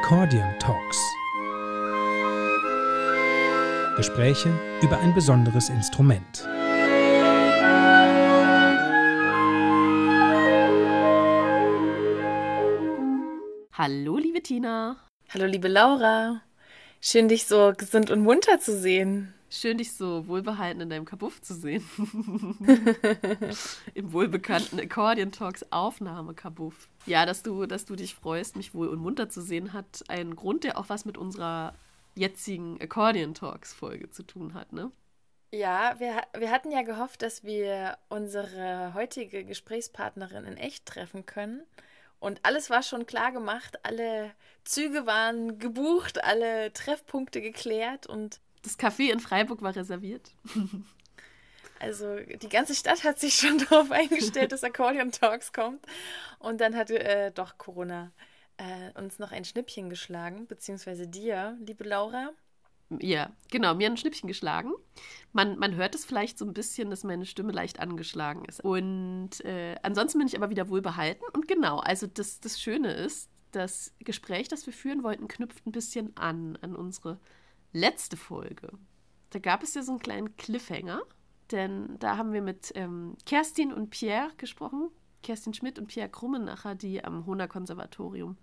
Accordion Talks. Gespräche über ein besonderes Instrument. Hallo, liebe Tina. Hallo, liebe Laura. Schön, dich so gesund und munter zu sehen. Schön, dich so wohlbehalten in deinem Kabuff zu sehen. Im wohlbekannten Accordion Talks Aufnahme-Kabuff. Ja, dass du, dass du dich freust, mich wohl und munter zu sehen, hat einen Grund, der auch was mit unserer jetzigen Accordion Talks Folge zu tun hat, ne? Ja, wir, wir hatten ja gehofft, dass wir unsere heutige Gesprächspartnerin in echt treffen können. Und alles war schon klar gemacht, alle Züge waren gebucht, alle Treffpunkte geklärt und das Café in Freiburg war reserviert. Also die ganze Stadt hat sich schon darauf eingestellt, dass Accordion Talks kommt. Und dann hat äh, doch Corona äh, uns noch ein Schnippchen geschlagen, beziehungsweise dir, liebe Laura. Ja, genau, mir ein Schnippchen geschlagen. Man, man hört es vielleicht so ein bisschen, dass meine Stimme leicht angeschlagen ist. Und äh, ansonsten bin ich aber wieder wohlbehalten. Und genau, also das, das Schöne ist, das Gespräch, das wir führen wollten, knüpft ein bisschen an, an unsere letzte Folge, da gab es ja so einen kleinen Cliffhanger, denn da haben wir mit ähm, Kerstin und Pierre gesprochen. Kerstin Schmidt und Pierre Krummenacher, die am Hohner Konservatorium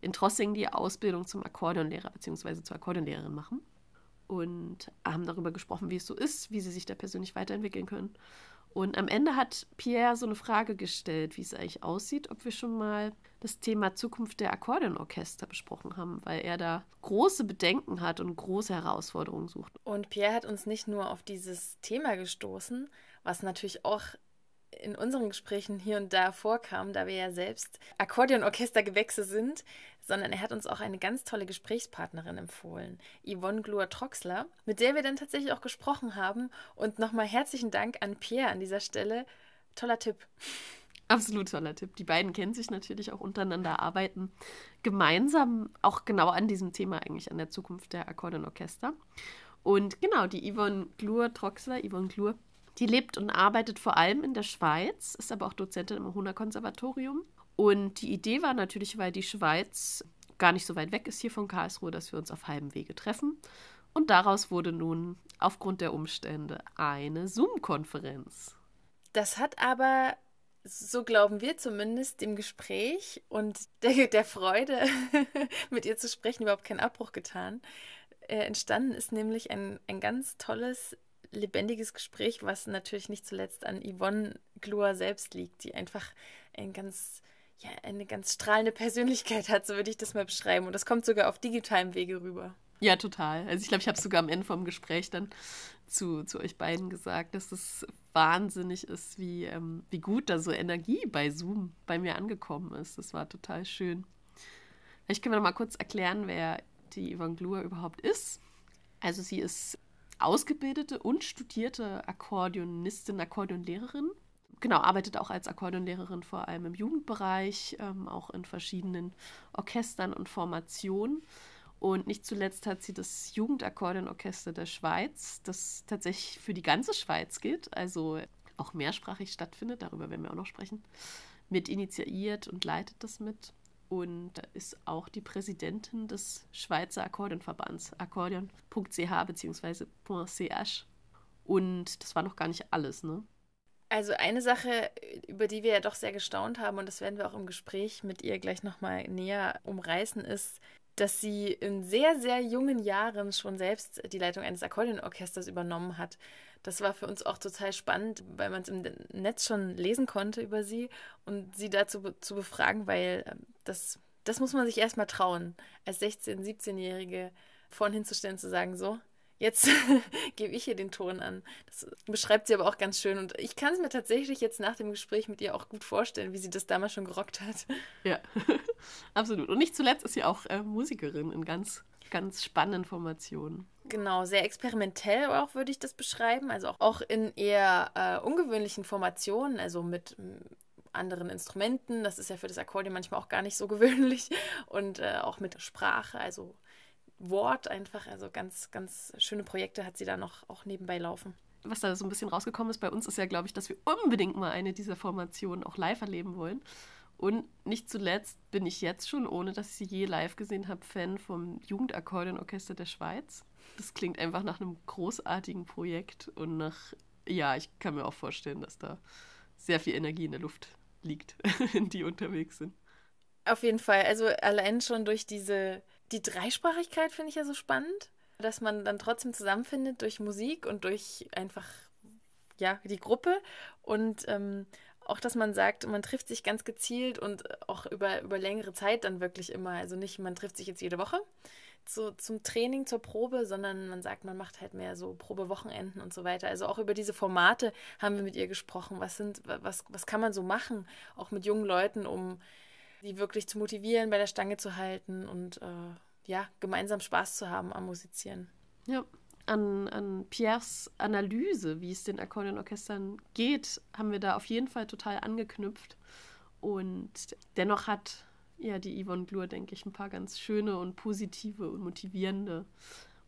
in Trossing die Ausbildung zum Akkordeonlehrer bzw. zur Akkordeonlehrerin machen. Und haben darüber gesprochen, wie es so ist, wie sie sich da persönlich weiterentwickeln können. Und am Ende hat Pierre so eine Frage gestellt, wie es eigentlich aussieht, ob wir schon mal das Thema Zukunft der Akkordeonorchester besprochen haben, weil er da große Bedenken hat und große Herausforderungen sucht. Und Pierre hat uns nicht nur auf dieses Thema gestoßen, was natürlich auch in unseren Gesprächen hier und da vorkam, da wir ja selbst Akkordeonorchestergewächse sind, sondern er hat uns auch eine ganz tolle Gesprächspartnerin empfohlen, Yvonne Gluer-Troxler, mit der wir dann tatsächlich auch gesprochen haben. Und nochmal herzlichen Dank an Pierre an dieser Stelle. Toller Tipp. Absolut toller Tipp. Die beiden kennen sich natürlich auch untereinander, arbeiten gemeinsam auch genau an diesem Thema eigentlich, an der Zukunft der Akkordeonorchester. Und genau, die Yvonne Glur-Troxler, Yvonne Glur, die lebt und arbeitet vor allem in der Schweiz, ist aber auch Dozentin im Hohner Konservatorium. Und die Idee war natürlich, weil die Schweiz gar nicht so weit weg ist hier von Karlsruhe, dass wir uns auf halbem Wege treffen. Und daraus wurde nun aufgrund der Umstände eine Zoom-Konferenz. Das hat aber, so glauben wir zumindest, dem Gespräch und der, der Freude, mit ihr zu sprechen, überhaupt keinen Abbruch getan. Äh, entstanden ist nämlich ein, ein ganz tolles lebendiges Gespräch, was natürlich nicht zuletzt an Yvonne Glur selbst liegt, die einfach ein ganz, ja, eine ganz strahlende Persönlichkeit hat, so würde ich das mal beschreiben. Und das kommt sogar auf digitalem Wege rüber. Ja, total. Also ich glaube, ich habe sogar am Ende vom Gespräch dann zu, zu euch beiden gesagt, dass es wahnsinnig ist, wie, ähm, wie gut da so Energie bei Zoom bei mir angekommen ist. Das war total schön. Vielleicht können wir noch mal kurz erklären, wer die Yvonne Glur überhaupt ist. Also sie ist ausgebildete und studierte Akkordeonistin, Akkordeonlehrerin. Genau, arbeitet auch als Akkordeonlehrerin vor allem im Jugendbereich, ähm, auch in verschiedenen Orchestern und Formationen. Und nicht zuletzt hat sie das Jugendakkordeonorchester der Schweiz, das tatsächlich für die ganze Schweiz gilt, also auch mehrsprachig stattfindet, darüber werden wir auch noch sprechen, mit initiiert und leitet das mit und ist auch die Präsidentin des Schweizer Akkordeonverbands, akkordeon.ch bzw. .ch. Und das war noch gar nicht alles, ne? Also eine Sache, über die wir ja doch sehr gestaunt haben, und das werden wir auch im Gespräch mit ihr gleich nochmal näher umreißen, ist, dass sie in sehr, sehr jungen Jahren schon selbst die Leitung eines Akkordeonorchesters übernommen hat. Das war für uns auch total spannend, weil man es im Netz schon lesen konnte über sie und sie dazu zu befragen, weil ähm, das, das muss man sich erstmal trauen, als 16-, 17-Jährige vorhin hinzustellen, zu sagen, so, jetzt gebe ich hier den Ton an. Das beschreibt sie aber auch ganz schön. Und ich kann es mir tatsächlich jetzt nach dem Gespräch mit ihr auch gut vorstellen, wie sie das damals schon gerockt hat. Ja, absolut. Und nicht zuletzt ist sie auch äh, Musikerin in ganz, ganz spannenden Formationen. Genau, sehr experimentell auch würde ich das beschreiben. Also auch, auch in eher äh, ungewöhnlichen Formationen, also mit anderen Instrumenten. Das ist ja für das Akkordeon manchmal auch gar nicht so gewöhnlich. Und äh, auch mit Sprache, also Wort einfach. Also ganz, ganz schöne Projekte hat sie da noch auch nebenbei laufen. Was da so ein bisschen rausgekommen ist bei uns, ist ja, glaube ich, dass wir unbedingt mal eine dieser Formationen auch live erleben wollen. Und nicht zuletzt bin ich jetzt schon, ohne dass ich sie je live gesehen habe, Fan vom Jugendakkordeonorchester der Schweiz. Das klingt einfach nach einem großartigen Projekt und nach, ja, ich kann mir auch vorstellen, dass da sehr viel Energie in der Luft liegt, in die unterwegs sind. Auf jeden Fall. Also allein schon durch diese, die Dreisprachigkeit finde ich ja so spannend, dass man dann trotzdem zusammenfindet durch Musik und durch einfach, ja, die Gruppe und ähm, auch, dass man sagt, man trifft sich ganz gezielt und auch über, über längere Zeit dann wirklich immer. Also nicht, man trifft sich jetzt jede Woche zu, zum Training, zur Probe, sondern man sagt, man macht halt mehr so Probewochenenden und so weiter. Also auch über diese Formate haben wir mit ihr gesprochen. Was sind, was, was kann man so machen, auch mit jungen Leuten, um die wirklich zu motivieren, bei der Stange zu halten und äh, ja, gemeinsam Spaß zu haben am Musizieren. Ja, an, an Pierres Analyse, wie es den Akkordeonorchestern geht, haben wir da auf jeden Fall total angeknüpft. Und dennoch hat ja die Yvonne Glur, denke ich, ein paar ganz schöne und positive und motivierende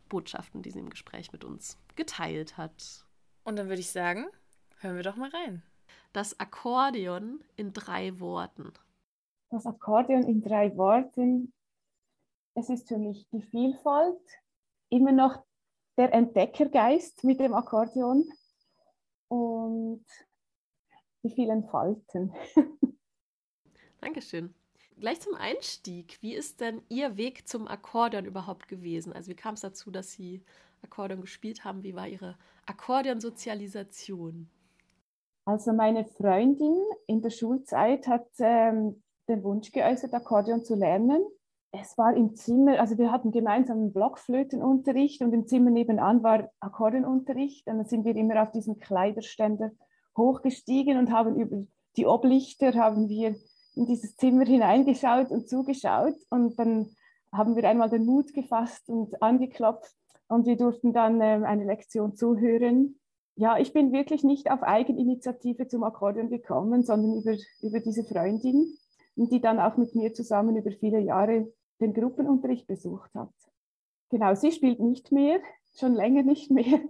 Botschaften, die sie im Gespräch mit uns geteilt hat. Und dann würde ich sagen, hören wir doch mal rein. Das Akkordeon in drei Worten. Das Akkordeon in drei Worten. Es ist für mich die Vielfalt, immer noch der Entdeckergeist mit dem Akkordeon und die vielen Falten. Dankeschön. Gleich zum Einstieg, wie ist denn Ihr Weg zum Akkordeon überhaupt gewesen? Also wie kam es dazu, dass Sie Akkordeon gespielt haben? Wie war Ihre Akkordeonsozialisation? Also meine Freundin in der Schulzeit hat ähm, den Wunsch geäußert, Akkordeon zu lernen es war im Zimmer, also wir hatten gemeinsam einen Blockflötenunterricht und im Zimmer nebenan war Akkordeonunterricht. Und dann sind wir immer auf diesen Kleiderständer hochgestiegen und haben über die Oblichter haben wir in dieses Zimmer hineingeschaut und zugeschaut. Und dann haben wir einmal den Mut gefasst und angeklopft und wir durften dann ähm, eine Lektion zuhören. Ja, ich bin wirklich nicht auf Eigeninitiative zum Akkordeon gekommen, sondern über, über diese Freundin, die dann auch mit mir zusammen über viele Jahre den Gruppenunterricht besucht hat. Genau, sie spielt nicht mehr, schon länger nicht mehr.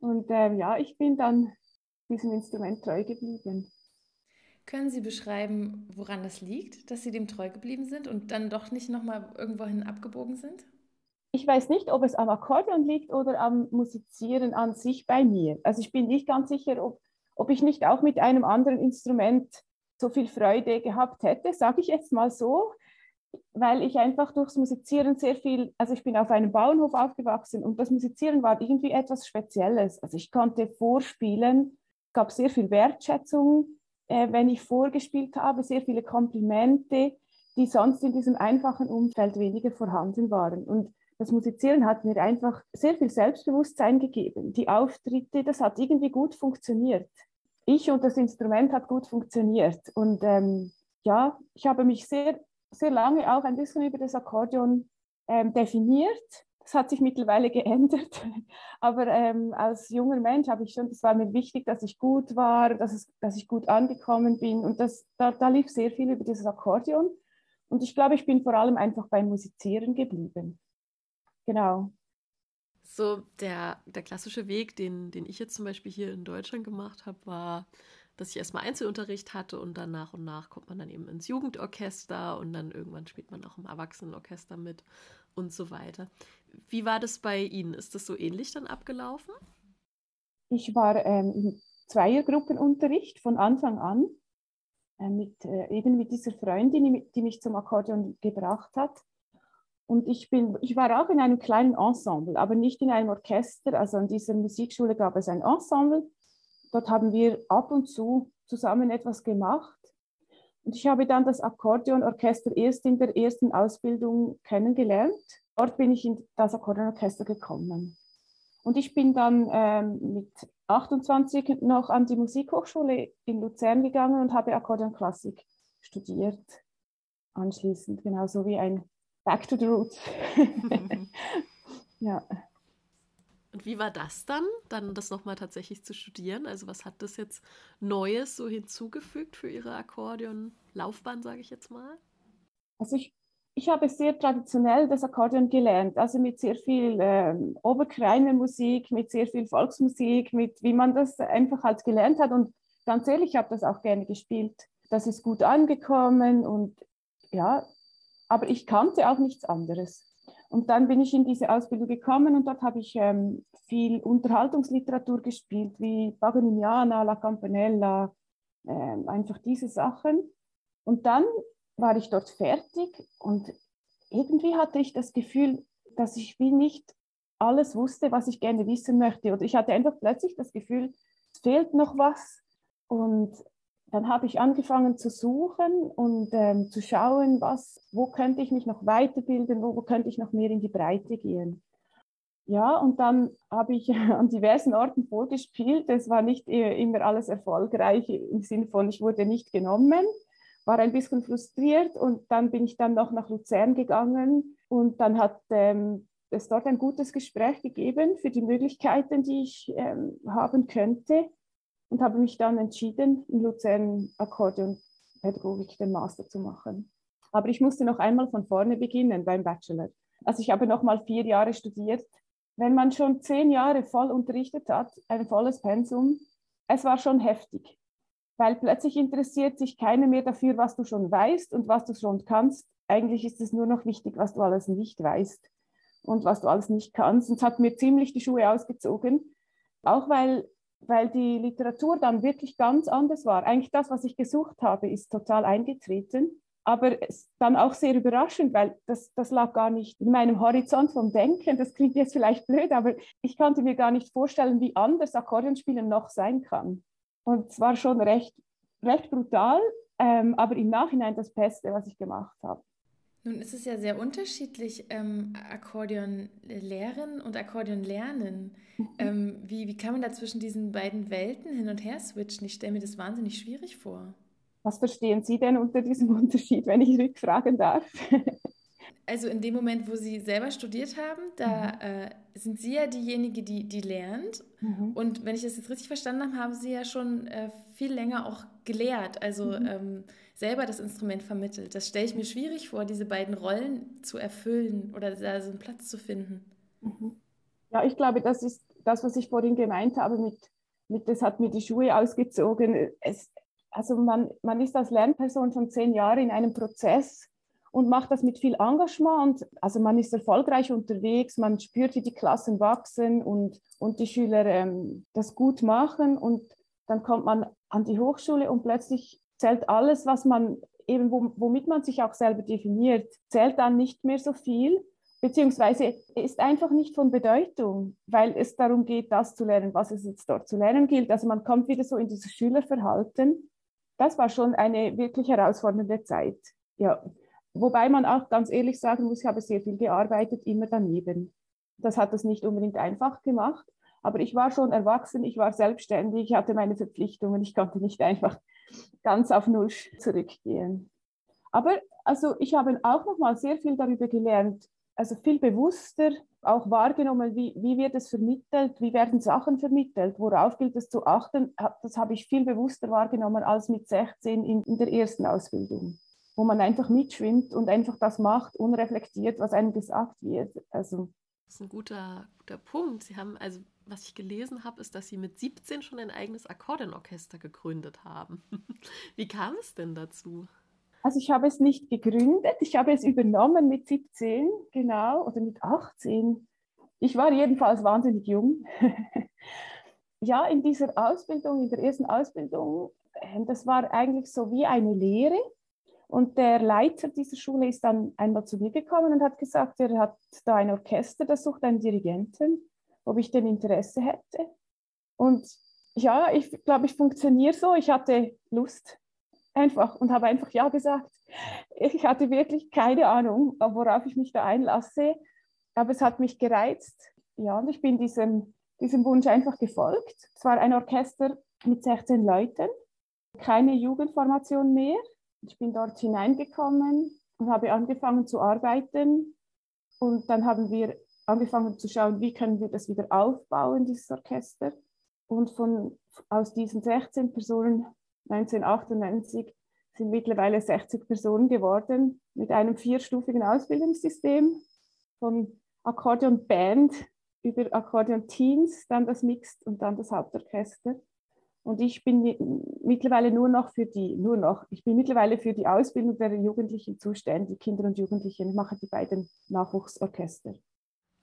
Und ähm, ja, ich bin dann diesem Instrument treu geblieben. Können Sie beschreiben, woran das liegt, dass Sie dem treu geblieben sind und dann doch nicht nochmal irgendwohin abgebogen sind? Ich weiß nicht, ob es am Akkordeon liegt oder am Musizieren an sich bei mir. Also ich bin nicht ganz sicher, ob, ob ich nicht auch mit einem anderen Instrument so viel Freude gehabt hätte, sage ich jetzt mal so weil ich einfach durchs Musizieren sehr viel, also ich bin auf einem Bauernhof aufgewachsen und das Musizieren war irgendwie etwas Spezielles. Also ich konnte vorspielen, gab sehr viel Wertschätzung, äh, wenn ich vorgespielt habe, sehr viele Komplimente, die sonst in diesem einfachen Umfeld weniger vorhanden waren. Und das Musizieren hat mir einfach sehr viel Selbstbewusstsein gegeben. Die Auftritte, das hat irgendwie gut funktioniert. Ich und das Instrument hat gut funktioniert. Und ähm, ja, ich habe mich sehr sehr lange auch ein bisschen über das Akkordeon ähm, definiert. Das hat sich mittlerweile geändert. Aber ähm, als junger Mensch habe ich schon, das war mir wichtig, dass ich gut war, dass, es, dass ich gut angekommen bin. Und das, da, da lief sehr viel über dieses Akkordeon. Und ich glaube, ich bin vor allem einfach beim Musizieren geblieben. Genau. So, der, der klassische Weg, den, den ich jetzt zum Beispiel hier in Deutschland gemacht habe, war dass ich erstmal Einzelunterricht hatte und dann nach und nach kommt man dann eben ins Jugendorchester und dann irgendwann spielt man auch im Erwachsenenorchester mit und so weiter. Wie war das bei Ihnen? Ist das so ähnlich dann abgelaufen? Ich war ähm, im Zweiergruppenunterricht von Anfang an äh, mit, äh, eben mit dieser Freundin, die mich zum Akkordeon gebracht hat. Und ich, bin, ich war auch in einem kleinen Ensemble, aber nicht in einem Orchester. Also an dieser Musikschule gab es ein Ensemble Dort haben wir ab und zu zusammen etwas gemacht. Und ich habe dann das Akkordeonorchester erst in der ersten Ausbildung kennengelernt. Dort bin ich in das Akkordeonorchester gekommen. Und ich bin dann ähm, mit 28 noch an die Musikhochschule in Luzern gegangen und habe Akkordeonklassik studiert. Anschließend, genauso wie ein Back to the Roots. ja. Und wie war das dann, dann das nochmal tatsächlich zu studieren? Also was hat das jetzt Neues so hinzugefügt für Ihre Akkordeon-Laufbahn, sage ich jetzt mal? Also ich, ich habe sehr traditionell das Akkordeon gelernt, also mit sehr viel ähm, Oberkreiner Musik, mit sehr viel Volksmusik, mit wie man das einfach halt gelernt hat. Und ganz ehrlich, ich habe das auch gerne gespielt. das ist gut angekommen und ja, aber ich kannte auch nichts anderes. Und dann bin ich in diese Ausbildung gekommen und dort habe ich ähm, viel Unterhaltungsliteratur gespielt, wie Paganiniana, La Campanella, äh, einfach diese Sachen. Und dann war ich dort fertig und irgendwie hatte ich das Gefühl, dass ich wie nicht alles wusste, was ich gerne wissen möchte. Oder ich hatte einfach plötzlich das Gefühl, es fehlt noch was. Und dann habe ich angefangen zu suchen und ähm, zu schauen, was, wo könnte ich mich noch weiterbilden, wo, wo könnte ich noch mehr in die Breite gehen. Ja, und dann habe ich an diversen Orten vorgespielt. Es war nicht immer alles erfolgreich im Sinne von, ich wurde nicht genommen, war ein bisschen frustriert und dann bin ich dann noch nach Luzern gegangen und dann hat ähm, es dort ein gutes Gespräch gegeben für die Möglichkeiten, die ich ähm, haben könnte und habe mich dann entschieden, in Luzern Akkordeonpädagogik den Master zu machen. Aber ich musste noch einmal von vorne beginnen beim Bachelor. Also ich habe noch mal vier Jahre studiert. Wenn man schon zehn Jahre voll unterrichtet hat, ein volles Pensum, es war schon heftig, weil plötzlich interessiert sich keiner mehr dafür, was du schon weißt und was du schon kannst. Eigentlich ist es nur noch wichtig, was du alles nicht weißt und was du alles nicht kannst. Und es hat mir ziemlich die Schuhe ausgezogen, auch weil weil die Literatur dann wirklich ganz anders war. Eigentlich das, was ich gesucht habe, ist total eingetreten. Aber dann auch sehr überraschend, weil das, das lag gar nicht in meinem Horizont vom Denken. Das klingt jetzt vielleicht blöd, aber ich konnte mir gar nicht vorstellen, wie anders Akkordeonspielen noch sein kann. Und es war schon recht, recht brutal, ähm, aber im Nachhinein das Beste, was ich gemacht habe. Nun ist es ja sehr unterschiedlich, ähm, Akkordeon lehren und Akkordeon lernen. Mhm. Ähm, wie, wie kann man da zwischen diesen beiden Welten hin und her switchen? Ich stelle mir das wahnsinnig schwierig vor. Was verstehen Sie denn unter diesem Unterschied, wenn ich rückfragen darf? Also in dem Moment, wo Sie selber studiert haben, da mhm. äh, sind Sie ja diejenige, die, die lernt. Mhm. Und wenn ich das jetzt richtig verstanden habe, haben Sie ja schon äh, viel länger auch gelehrt. Also mhm. ähm, selber das Instrument vermittelt. Das stelle ich mir schwierig vor, diese beiden Rollen zu erfüllen oder da so einen Platz zu finden. Mhm. Ja, ich glaube, das ist das, was ich vorhin gemeint habe mit, mit das hat mir die Schuhe ausgezogen. Es, also man, man ist als Lernperson schon zehn Jahre in einem Prozess und macht das mit viel Engagement. Und, also man ist erfolgreich unterwegs, man spürt, wie die Klassen wachsen und, und die Schüler ähm, das gut machen. Und dann kommt man an die Hochschule und plötzlich zählt alles, was man eben, womit man sich auch selber definiert, zählt dann nicht mehr so viel, beziehungsweise ist einfach nicht von Bedeutung, weil es darum geht, das zu lernen, was es jetzt dort zu lernen gilt. Also man kommt wieder so in dieses Schülerverhalten. Das war schon eine wirklich herausfordernde Zeit. Ja. Wobei man auch ganz ehrlich sagen muss, ich habe sehr viel gearbeitet, immer daneben. Das hat es nicht unbedingt einfach gemacht, aber ich war schon erwachsen, ich war selbstständig, ich hatte meine Verpflichtungen, ich konnte nicht einfach ganz auf Null zurückgehen. Aber also ich habe auch noch mal sehr viel darüber gelernt, also viel bewusster auch wahrgenommen, wie, wie wird es vermittelt, wie werden Sachen vermittelt, worauf gilt es zu achten. Das habe ich viel bewusster wahrgenommen als mit 16 in, in der ersten Ausbildung, wo man einfach mitschwimmt und einfach das macht, unreflektiert, was einem gesagt wird. Also, das ist ein guter, guter Punkt. Sie haben also was ich gelesen habe, ist, dass Sie mit 17 schon ein eigenes Akkordeonorchester gegründet haben. Wie kam es denn dazu? Also ich habe es nicht gegründet, ich habe es übernommen mit 17, genau, oder mit 18. Ich war jedenfalls wahnsinnig jung. ja, in dieser Ausbildung, in der ersten Ausbildung, ähm, das war eigentlich so wie eine Lehre. Und der Leiter dieser Schule ist dann einmal zu mir gekommen und hat gesagt, er hat da ein Orchester, das sucht einen Dirigenten ob ich denn Interesse hätte. Und ja, ich glaube, ich funktioniere so. Ich hatte Lust einfach und habe einfach Ja gesagt. Ich hatte wirklich keine Ahnung, worauf ich mich da einlasse, aber es hat mich gereizt. Ja, und ich bin diesem, diesem Wunsch einfach gefolgt. Es war ein Orchester mit 16 Leuten, keine Jugendformation mehr. Ich bin dort hineingekommen und habe angefangen zu arbeiten. Und dann haben wir angefangen zu schauen, wie können wir das wieder aufbauen, dieses Orchester. Und von, aus diesen 16 Personen 1998 sind mittlerweile 60 Personen geworden mit einem vierstufigen Ausbildungssystem von Akkordeon Band über Akkordeon Teens, dann das Mixed und dann das Hauptorchester. Und ich bin mittlerweile nur noch für die, nur noch, ich bin mittlerweile für die Ausbildung der Jugendlichen zuständig, Kinder und Jugendliche. Ich mache die beiden Nachwuchsorchester.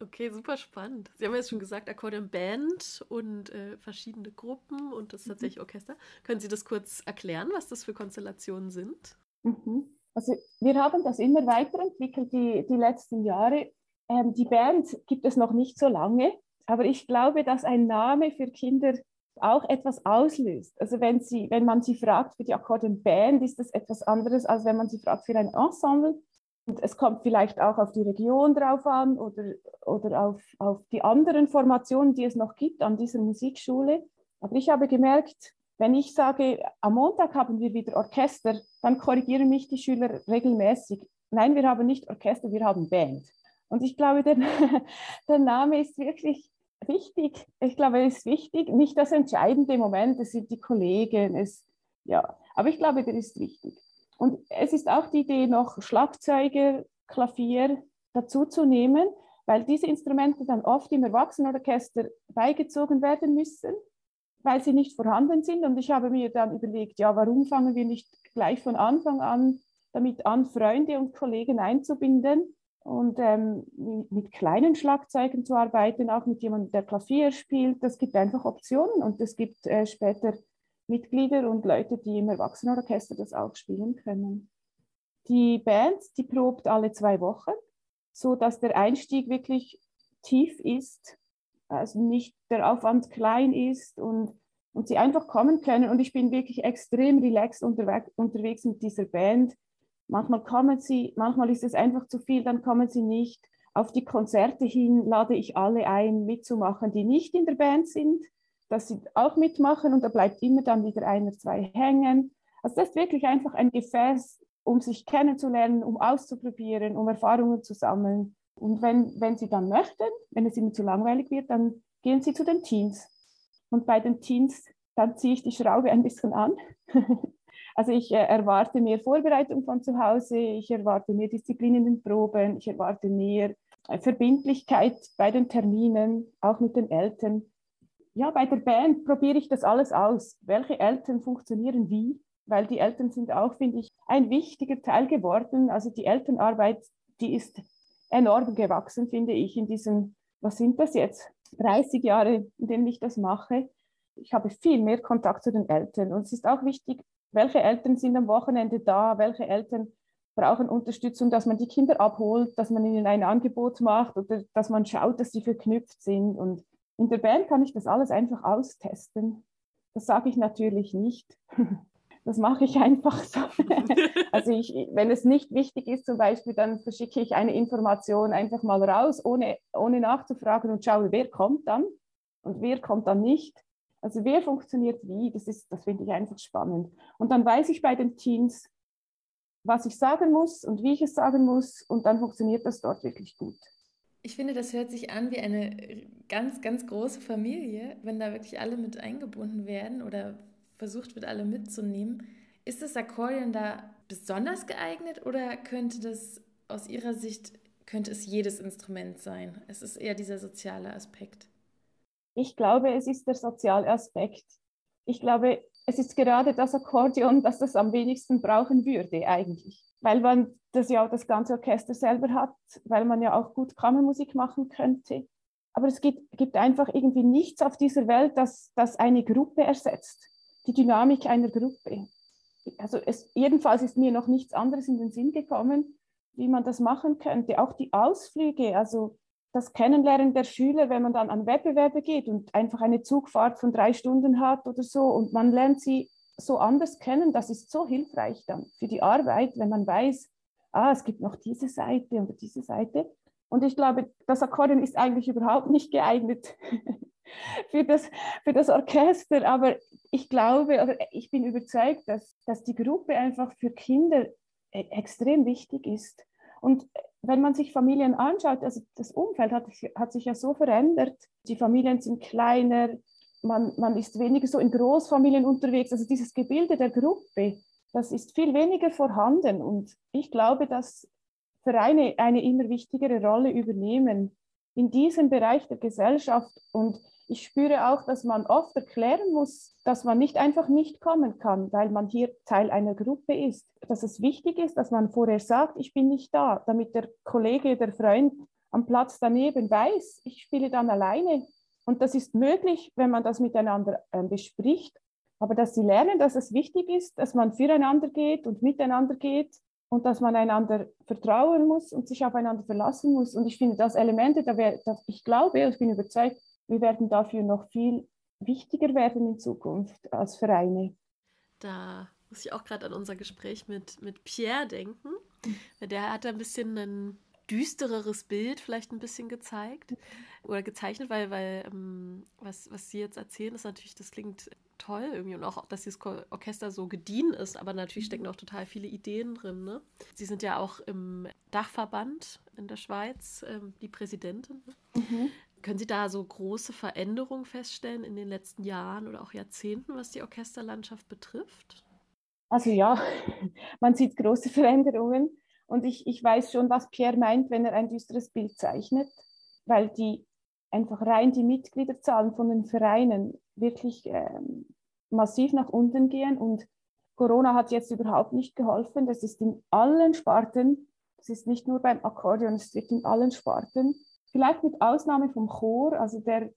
Okay, super spannend. Sie haben ja schon gesagt, Akkordeon Band und äh, verschiedene Gruppen und das mhm. tatsächlich Orchester. Können Sie das kurz erklären, was das für Konstellationen sind? Mhm. Also wir haben das immer weiterentwickelt die, die letzten Jahre. Ähm, die Band gibt es noch nicht so lange, aber ich glaube, dass ein Name für Kinder auch etwas auslöst. Also wenn, sie, wenn man sie fragt für die Akkordeon Band, ist das etwas anderes, als wenn man sie fragt für ein Ensemble. Und es kommt vielleicht auch auf die Region drauf an oder, oder auf, auf die anderen Formationen, die es noch gibt an dieser Musikschule. Aber ich habe gemerkt, wenn ich sage, am Montag haben wir wieder Orchester, dann korrigieren mich die Schüler regelmäßig. Nein, wir haben nicht Orchester, wir haben Band. Und ich glaube, der, der Name ist wirklich wichtig. Ich glaube, er ist wichtig. Nicht das entscheidende Moment, es sind die Kollegen, es, ja. Aber ich glaube, der ist wichtig. Und es ist auch die Idee, noch Schlagzeuger, Klavier dazu zu nehmen, weil diese Instrumente dann oft im Erwachsenenorchester beigezogen werden müssen, weil sie nicht vorhanden sind. Und ich habe mir dann überlegt, ja, warum fangen wir nicht gleich von Anfang an damit an, Freunde und Kollegen einzubinden und ähm, mit kleinen Schlagzeugen zu arbeiten, auch mit jemandem, der Klavier spielt. Das gibt einfach Optionen und es gibt äh, später Mitglieder und Leute, die im Erwachsenenorchester das auch spielen können. Die Band, die probt alle zwei Wochen, so dass der Einstieg wirklich tief ist, also nicht der Aufwand klein ist und, und sie einfach kommen können. Und ich bin wirklich extrem relaxed unterwegs, unterwegs mit dieser Band. Manchmal kommen sie, manchmal ist es einfach zu viel, dann kommen sie nicht. Auf die Konzerte hin lade ich alle ein, mitzumachen, die nicht in der Band sind dass sie auch mitmachen und da bleibt immer dann wieder einer, zwei hängen. Also das ist wirklich einfach ein Gefäß, um sich kennenzulernen, um auszuprobieren, um Erfahrungen zu sammeln. Und wenn, wenn sie dann möchten, wenn es ihnen zu langweilig wird, dann gehen sie zu den Teens. Und bei den Teens, dann ziehe ich die Schraube ein bisschen an. also ich äh, erwarte mehr Vorbereitung von zu Hause, ich erwarte mehr Disziplin in den Proben, ich erwarte mehr äh, Verbindlichkeit bei den Terminen, auch mit den Eltern ja, bei der Band probiere ich das alles aus. Welche Eltern funktionieren wie? Weil die Eltern sind auch, finde ich, ein wichtiger Teil geworden. Also die Elternarbeit, die ist enorm gewachsen, finde ich, in diesen, was sind das jetzt, 30 Jahre, in denen ich das mache. Ich habe viel mehr Kontakt zu den Eltern. Und es ist auch wichtig, welche Eltern sind am Wochenende da, welche Eltern brauchen Unterstützung, dass man die Kinder abholt, dass man ihnen ein Angebot macht oder dass man schaut, dass sie verknüpft sind. Und in der Band kann ich das alles einfach austesten. Das sage ich natürlich nicht. Das mache ich einfach so. Also ich, wenn es nicht wichtig ist, zum Beispiel, dann verschicke ich eine Information einfach mal raus, ohne, ohne nachzufragen und schaue, wer kommt dann und wer kommt dann nicht. Also wer funktioniert wie, das, das finde ich einfach spannend. Und dann weiß ich bei den Teams, was ich sagen muss und wie ich es sagen muss und dann funktioniert das dort wirklich gut. Ich finde, das hört sich an wie eine ganz, ganz große Familie, wenn da wirklich alle mit eingebunden werden oder versucht wird, alle mitzunehmen. Ist das Akkordeon da besonders geeignet oder könnte das aus Ihrer Sicht, könnte es jedes Instrument sein? Es ist eher dieser soziale Aspekt. Ich glaube, es ist der soziale Aspekt. Ich glaube, es ist gerade das Akkordeon, das das am wenigsten brauchen würde eigentlich weil man das ja auch das ganze Orchester selber hat, weil man ja auch gut Kammermusik machen könnte. Aber es gibt, gibt einfach irgendwie nichts auf dieser Welt, das, das eine Gruppe ersetzt, die Dynamik einer Gruppe. Also es, jedenfalls ist mir noch nichts anderes in den Sinn gekommen, wie man das machen könnte. Auch die Ausflüge, also das Kennenlernen der Schüler, wenn man dann an Wettbewerbe geht und einfach eine Zugfahrt von drei Stunden hat oder so und man lernt sie so anders kennen, das ist so hilfreich dann für die Arbeit, wenn man weiß, ah, es gibt noch diese Seite oder diese Seite. Und ich glaube, das Akkordeon ist eigentlich überhaupt nicht geeignet für, das, für das Orchester, aber ich glaube, oder ich bin überzeugt, dass, dass die Gruppe einfach für Kinder e, extrem wichtig ist. Und wenn man sich Familien anschaut, also das Umfeld hat, hat sich ja so verändert. Die Familien sind kleiner, man, man ist weniger so in Großfamilien unterwegs. Also dieses Gebilde der Gruppe, das ist viel weniger vorhanden. Und ich glaube, dass Vereine eine immer wichtigere Rolle übernehmen in diesem Bereich der Gesellschaft. Und ich spüre auch, dass man oft erklären muss, dass man nicht einfach nicht kommen kann, weil man hier Teil einer Gruppe ist. Dass es wichtig ist, dass man vorher sagt, ich bin nicht da, damit der Kollege, der Freund am Platz daneben weiß, ich spiele dann alleine. Und das ist möglich, wenn man das miteinander äh, bespricht. Aber dass sie lernen, dass es wichtig ist, dass man füreinander geht und miteinander geht und dass man einander vertrauen muss und sich aufeinander verlassen muss. Und ich finde, das Elemente, da wär, das, ich glaube, ich bin überzeugt, wir werden dafür noch viel wichtiger werden in Zukunft als Vereine. Da muss ich auch gerade an unser Gespräch mit, mit Pierre denken. Der hat ein bisschen ein düstereres Bild vielleicht ein bisschen gezeigt oder gezeichnet, weil, weil ähm, was, was Sie jetzt erzählen, ist natürlich, das klingt toll irgendwie und auch, dass dieses Orchester so gediehen ist, aber natürlich stecken auch total viele Ideen drin. Ne? Sie sind ja auch im Dachverband in der Schweiz, ähm, die Präsidentin. Ne? Mhm. Können Sie da so große Veränderungen feststellen in den letzten Jahren oder auch Jahrzehnten, was die Orchesterlandschaft betrifft? Also ja, man sieht große Veränderungen und ich, ich weiß schon, was Pierre meint, wenn er ein düsteres Bild zeichnet, weil die einfach rein die Mitgliederzahlen von den Vereinen wirklich ähm, massiv nach unten gehen und Corona hat jetzt überhaupt nicht geholfen. Das ist in allen Sparten, das ist nicht nur beim Akkordeon, es wird in allen Sparten. Vielleicht mit Ausnahme vom Chor, also der,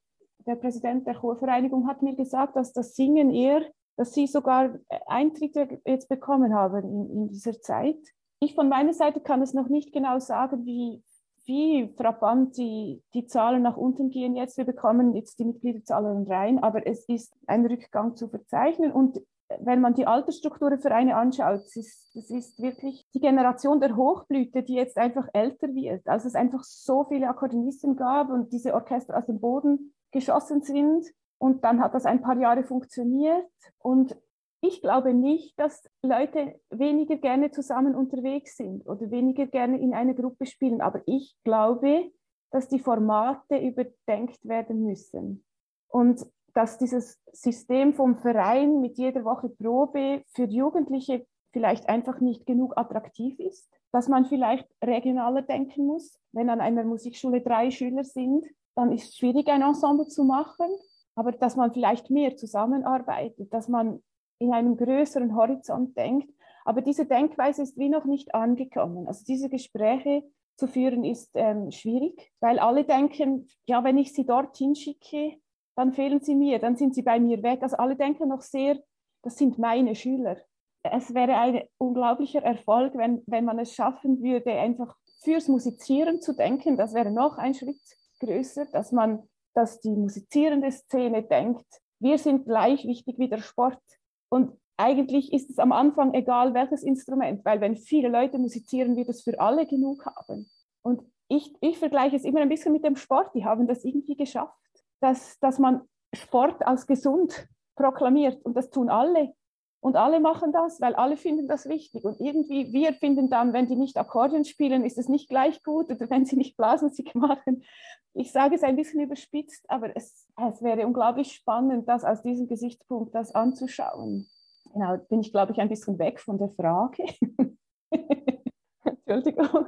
der Präsident der Chorvereinigung hat mir gesagt, dass das Singen eher, dass sie sogar Eintritte jetzt bekommen haben in, in dieser Zeit. Ich von meiner Seite kann es noch nicht genau sagen, wie, wie frappant die, die Zahlen nach unten gehen jetzt. Wir bekommen jetzt die Mitgliederzahlen rein, aber es ist ein Rückgang zu verzeichnen. Und wenn man die Altersstruktur der Vereine anschaut, das ist, das ist wirklich die Generation der Hochblüte, die jetzt einfach älter wird. Also es einfach so viele Akkordeonisten gab und diese Orchester aus dem Boden geschossen sind. Und dann hat das ein paar Jahre funktioniert. Und ich glaube nicht, dass Leute weniger gerne zusammen unterwegs sind oder weniger gerne in einer Gruppe spielen. Aber ich glaube, dass die Formate überdenkt werden müssen. Und dass dieses System vom Verein mit jeder Woche Probe für Jugendliche vielleicht einfach nicht genug attraktiv ist, dass man vielleicht regionaler denken muss. Wenn an einer Musikschule drei Schüler sind, dann ist es schwierig, ein Ensemble zu machen, aber dass man vielleicht mehr zusammenarbeitet, dass man in einem größeren Horizont denkt. Aber diese Denkweise ist wie noch nicht angekommen. Also diese Gespräche zu führen ist ähm, schwierig, weil alle denken, ja, wenn ich sie dorthin schicke, dann fehlen sie mir, dann sind sie bei mir weg. Also alle denken noch sehr, das sind meine Schüler. Es wäre ein unglaublicher Erfolg, wenn, wenn man es schaffen würde, einfach fürs Musizieren zu denken. Das wäre noch ein Schritt größer, dass man, dass die musizierende Szene denkt, wir sind gleich wichtig wie der Sport. Und eigentlich ist es am Anfang egal, welches Instrument, weil wenn viele Leute musizieren, wird es für alle genug haben. Und ich, ich vergleiche es immer ein bisschen mit dem Sport. Die haben das irgendwie geschafft, dass, dass man Sport als gesund proklamiert. Und das tun alle. Und alle machen das, weil alle finden das wichtig. Und irgendwie, wir finden dann, wenn die nicht Akkordeon spielen, ist es nicht gleich gut oder wenn sie nicht Blasmusik machen. Ich sage es ein bisschen überspitzt, aber es, es wäre unglaublich spannend, das aus diesem Gesichtspunkt das anzuschauen. Genau, bin ich, glaube ich, ein bisschen weg von der Frage. Entschuldigung.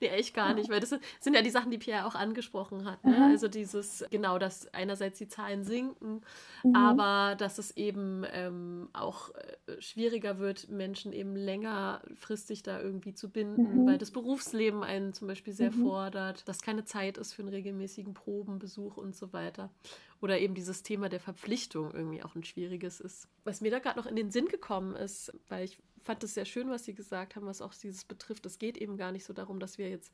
nee, echt gar nicht, weil das sind ja die Sachen, die Pierre auch angesprochen hat. Ne? Also dieses, genau, dass einerseits die Zahlen sinken, mhm. aber dass es eben ähm, auch äh, schwieriger wird, Menschen eben längerfristig da irgendwie zu binden, mhm. weil das Berufsleben einen zum Beispiel sehr mhm. fordert, dass keine Zeit ist für einen regelmäßigen Probenbesuch und so weiter. Oder eben dieses Thema der Verpflichtung irgendwie auch ein schwieriges ist. Was mir da gerade noch in den Sinn gekommen ist, weil ich fand es sehr schön, was Sie gesagt haben, was auch dieses betrifft. Es geht eben gar nicht so darum, dass wir jetzt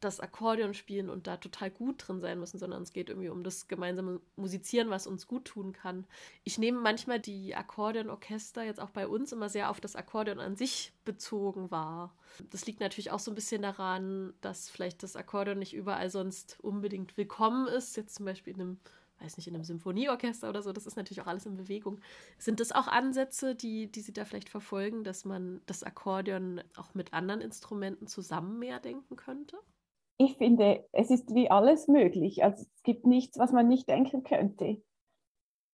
das Akkordeon spielen und da total gut drin sein müssen, sondern es geht irgendwie um das gemeinsame Musizieren, was uns gut tun kann. Ich nehme manchmal die Akkordeonorchester jetzt auch bei uns immer sehr auf das Akkordeon an sich bezogen wahr. Das liegt natürlich auch so ein bisschen daran, dass vielleicht das Akkordeon nicht überall sonst unbedingt willkommen ist. Jetzt zum Beispiel in einem weiß nicht, in einem Symphonieorchester oder so, das ist natürlich auch alles in Bewegung. Sind das auch Ansätze, die, die Sie da vielleicht verfolgen, dass man das Akkordeon auch mit anderen Instrumenten zusammen mehr denken könnte? Ich finde, es ist wie alles möglich. Also es gibt nichts, was man nicht denken könnte.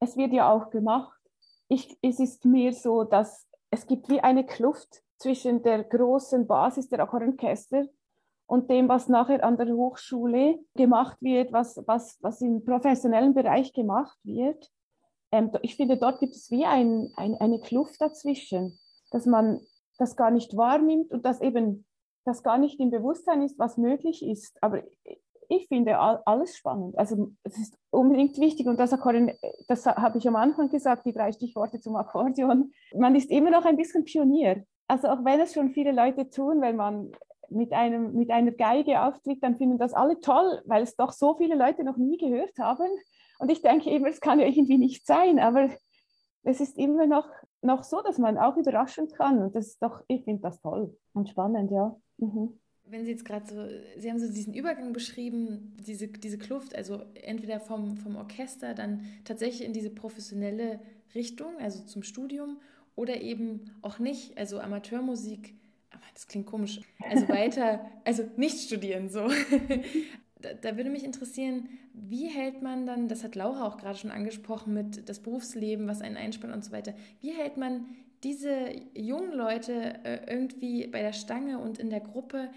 Es wird ja auch gemacht. Ich, es ist mir so, dass es gibt wie eine Kluft zwischen der großen Basis der Akkordeonorchester und dem, was nachher an der Hochschule gemacht wird, was, was, was im professionellen Bereich gemacht wird. Ähm, ich finde, dort gibt es wie ein, ein, eine Kluft dazwischen, dass man das gar nicht wahrnimmt und dass eben das gar nicht im Bewusstsein ist, was möglich ist. Aber ich finde alles spannend. Also es ist unbedingt wichtig und das Akkordeon, das habe ich am Anfang gesagt, die drei Stichworte zum Akkordeon. Man ist immer noch ein bisschen Pionier. Also auch wenn es schon viele Leute tun, wenn man mit, einem, mit einer Geige auftritt, dann finden das alle toll, weil es doch so viele Leute noch nie gehört haben. Und ich denke immer, es kann ja irgendwie nicht sein, aber es ist immer noch, noch so, dass man auch überraschen kann. Und das ist doch, ich finde das toll und spannend, ja. Mhm. Wenn Sie jetzt gerade so, Sie haben so diesen Übergang beschrieben, diese, diese Kluft, also entweder vom, vom Orchester dann tatsächlich in diese professionelle Richtung, also zum Studium, oder eben auch nicht, also Amateurmusik das klingt komisch, also weiter, also nicht studieren so. da, da, würde mich interessieren, wie hält man dann, das hat Laura auch gerade schon angesprochen mit das Berufsleben, was einen einspannt und so weiter, wie hält man diese jungen Leute äh, irgendwie bei der Stange und in der Gruppe,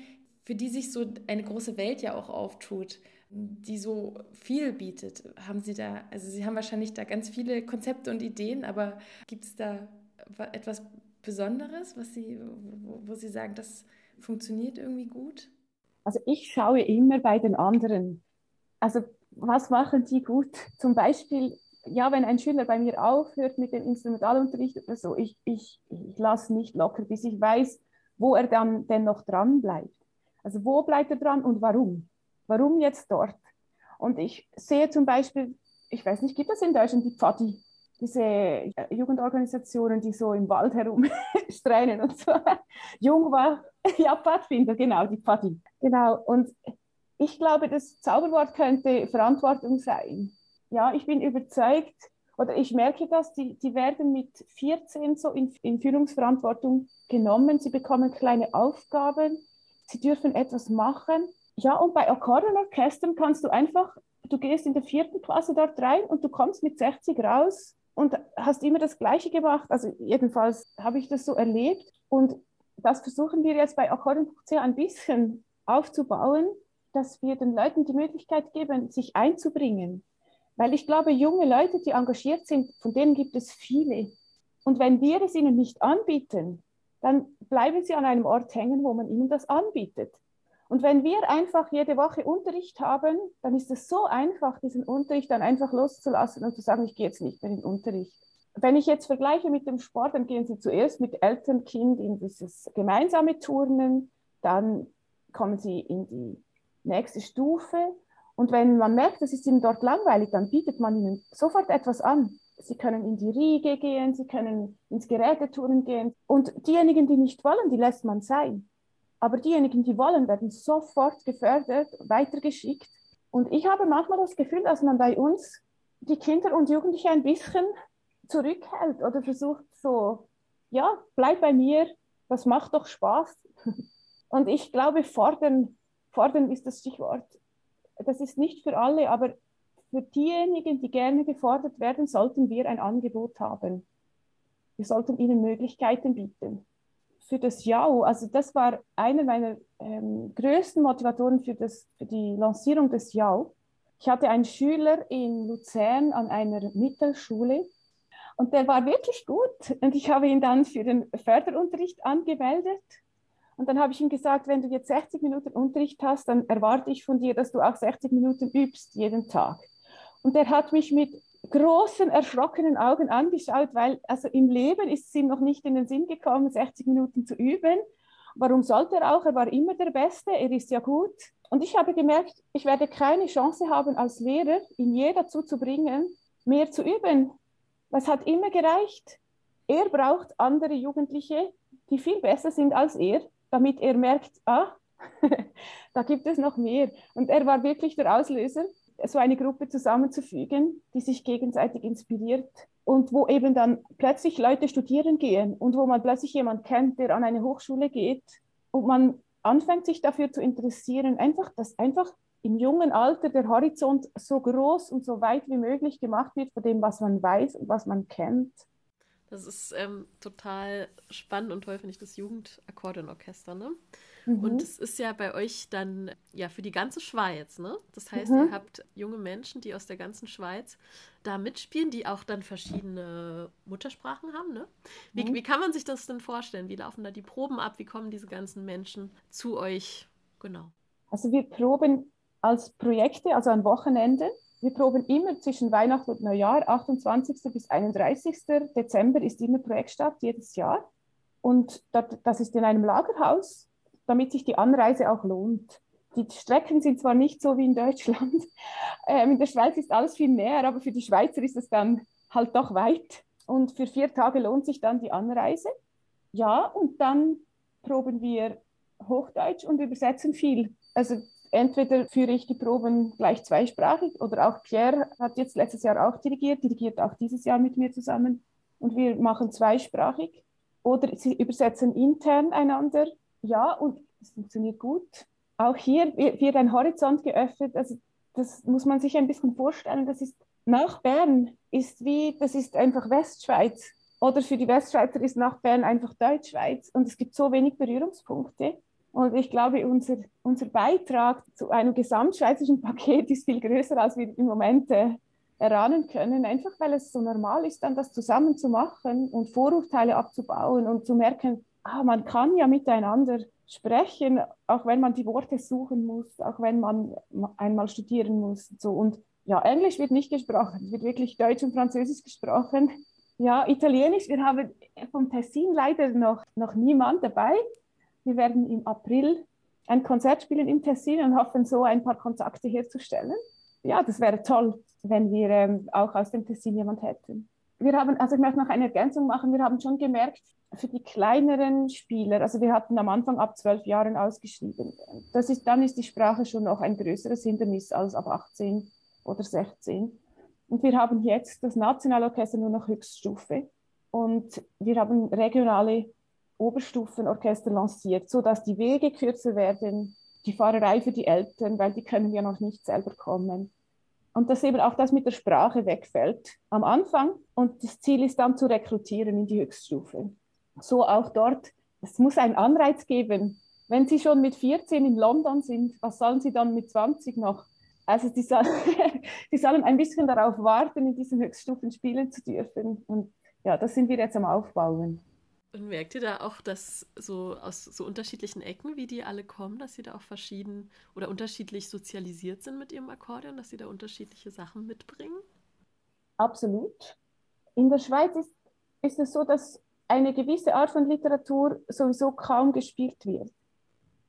für die sich so eine große Welt ja auch auftut, die so viel bietet? Haben Sie da, also Sie haben wahrscheinlich da ganz viele Konzepte und Ideen, aber gibt es da etwas Besonderes, was Sie, wo, wo Sie sagen, das funktioniert irgendwie gut? Also ich schaue immer bei den anderen. Also was machen die gut? Zum Beispiel, ja, wenn ein Schüler bei mir aufhört mit dem Instrumentalunterricht oder so, ich, ich, ich lasse nicht locker, bis ich weiß, wo er dann denn noch dran bleibt. Also wo bleibt er dran und warum? Warum jetzt dort? Und ich sehe zum Beispiel, ich weiß nicht, gibt es in Deutschland die Pfadi? Diese äh, Jugendorganisationen, die so im Wald herumstreinen und so. Jung war, ja, Pfadfinder, genau, die Pfadi. Genau, und ich glaube, das Zauberwort könnte Verantwortung sein. Ja, ich bin überzeugt, oder ich merke das, die, die werden mit 14 so in, in Führungsverantwortung genommen. Sie bekommen kleine Aufgaben, sie dürfen etwas machen. Ja, und bei Akkordeonorchestern kannst du einfach, du gehst in der vierten Klasse dort rein und du kommst mit 60 raus und hast immer das Gleiche gemacht. Also jedenfalls habe ich das so erlebt. Und das versuchen wir jetzt bei Akkordeon.ch ein bisschen aufzubauen, dass wir den Leuten die Möglichkeit geben, sich einzubringen. Weil ich glaube, junge Leute, die engagiert sind, von denen gibt es viele. Und wenn wir es ihnen nicht anbieten, dann bleiben sie an einem Ort hängen, wo man ihnen das anbietet. Und wenn wir einfach jede Woche Unterricht haben, dann ist es so einfach, diesen Unterricht dann einfach loszulassen und zu sagen, ich gehe jetzt nicht mehr in den Unterricht. Wenn ich jetzt vergleiche mit dem Sport, dann gehen Sie zuerst mit Eltern, Kind in dieses gemeinsame Turnen, dann kommen Sie in die nächste Stufe. Und wenn man merkt, es ist Ihnen dort langweilig, dann bietet man Ihnen sofort etwas an. Sie können in die Riege gehen, Sie können ins Geräteturnen gehen. Und diejenigen, die nicht wollen, die lässt man sein. Aber diejenigen, die wollen, werden sofort gefördert, weitergeschickt. Und ich habe manchmal das Gefühl, dass man bei uns die Kinder und Jugendliche ein bisschen zurückhält oder versucht so, ja, bleib bei mir, das macht doch Spaß. Und ich glaube, fordern, fordern ist das Stichwort. Das ist nicht für alle, aber für diejenigen, die gerne gefordert werden, sollten wir ein Angebot haben. Wir sollten ihnen Möglichkeiten bieten für das JAU, also das war eine meiner ähm, größten Motivatoren für, das, für die Lancierung des JAU. Ich hatte einen Schüler in Luzern an einer Mittelschule und der war wirklich gut. Und ich habe ihn dann für den Förderunterricht angemeldet. Und dann habe ich ihm gesagt, wenn du jetzt 60 Minuten Unterricht hast, dann erwarte ich von dir, dass du auch 60 Minuten übst jeden Tag. Und er hat mich mit großen, erschrockenen Augen angeschaut, weil also im Leben ist es ihm noch nicht in den Sinn gekommen, 60 Minuten zu üben. Warum sollte er auch? Er war immer der Beste, er ist ja gut. Und ich habe gemerkt, ich werde keine Chance haben, als Lehrer ihn je dazu zu bringen, mehr zu üben. Was hat immer gereicht? Er braucht andere Jugendliche, die viel besser sind als er, damit er merkt, ah, da gibt es noch mehr. Und er war wirklich der Auslöser so eine Gruppe zusammenzufügen, die sich gegenseitig inspiriert und wo eben dann plötzlich Leute studieren gehen und wo man plötzlich jemanden kennt, der an eine Hochschule geht und man anfängt sich dafür zu interessieren, einfach, dass einfach im jungen Alter der Horizont so groß und so weit wie möglich gemacht wird von dem, was man weiß und was man kennt. Das ist ähm, total spannend und toll, finde ich, das Jugendakkordeonorchester, ne? Mhm. Und es ist ja bei euch dann ja für die ganze Schweiz, ne? Das heißt, mhm. ihr habt junge Menschen, die aus der ganzen Schweiz da mitspielen, die auch dann verschiedene Muttersprachen haben, ne? Wie, mhm. wie kann man sich das denn vorstellen? Wie laufen da die Proben ab? Wie kommen diese ganzen Menschen zu euch? Genau. Also wir proben als Projekte, also an Wochenenden. Wir proben immer zwischen Weihnachten und Neujahr, 28. bis 31. Dezember ist immer Projektstart, jedes Jahr. Und das ist in einem Lagerhaus damit sich die Anreise auch lohnt. Die Strecken sind zwar nicht so wie in Deutschland, ähm, in der Schweiz ist alles viel näher, aber für die Schweizer ist es dann halt doch weit. Und für vier Tage lohnt sich dann die Anreise. Ja, und dann proben wir Hochdeutsch und übersetzen viel. Also entweder führe ich die Proben gleich zweisprachig oder auch Pierre hat jetzt letztes Jahr auch dirigiert, dirigiert auch dieses Jahr mit mir zusammen und wir machen zweisprachig oder sie übersetzen intern einander ja, und es funktioniert gut. Auch hier wird ein Horizont geöffnet. Also das muss man sich ein bisschen vorstellen. Das ist nach Bern ist wie, das ist einfach Westschweiz. Oder für die Westschweizer ist nach Bern einfach Deutschschweiz. Und es gibt so wenig Berührungspunkte. Und ich glaube, unser, unser Beitrag zu einem gesamtschweizerischen Paket ist viel größer, als wir im Moment äh, erahnen können. Einfach weil es so normal ist, dann das zusammen zu machen und Vorurteile abzubauen und zu merken, ah, man kann ja miteinander sprechen, auch wenn man die Worte suchen muss, auch wenn man einmal studieren muss. So. Und ja, Englisch wird nicht gesprochen, es wird wirklich Deutsch und Französisch gesprochen. Ja, Italienisch, wir haben vom Tessin leider noch, noch niemand dabei. Wir werden im April ein Konzert spielen im Tessin und hoffen so ein paar Kontakte herzustellen. Ja, das wäre toll, wenn wir ähm, auch aus dem Tessin jemand hätten. Wir haben, also ich möchte noch eine Ergänzung machen, wir haben schon gemerkt, für die kleineren Spieler, also wir hatten am Anfang ab zwölf Jahren ausgeschrieben, das ist, dann ist die Sprache schon noch ein größeres Hindernis als ab 18 oder 16. Und wir haben jetzt das Nationalorchester nur noch Höchststufe und wir haben regionale Oberstufenorchester lanciert, sodass die Wege kürzer werden, die Fahrerei für die Eltern, weil die können ja noch nicht selber kommen. Und dass eben auch das mit der Sprache wegfällt am Anfang und das Ziel ist dann zu rekrutieren in die Höchststufe so auch dort, es muss einen Anreiz geben. Wenn Sie schon mit 14 in London sind, was sollen Sie dann mit 20 noch? Also die, soll, die sollen ein bisschen darauf warten, in diesen Höchststufen spielen zu dürfen. Und ja, das sind wir jetzt am Aufbauen. Und merkt ihr da auch, dass so aus so unterschiedlichen Ecken, wie die alle kommen, dass sie da auch verschieden oder unterschiedlich sozialisiert sind mit ihrem Akkordeon, dass sie da unterschiedliche Sachen mitbringen? Absolut. In der Schweiz ist, ist es so, dass eine gewisse Art von Literatur sowieso kaum gespielt wird.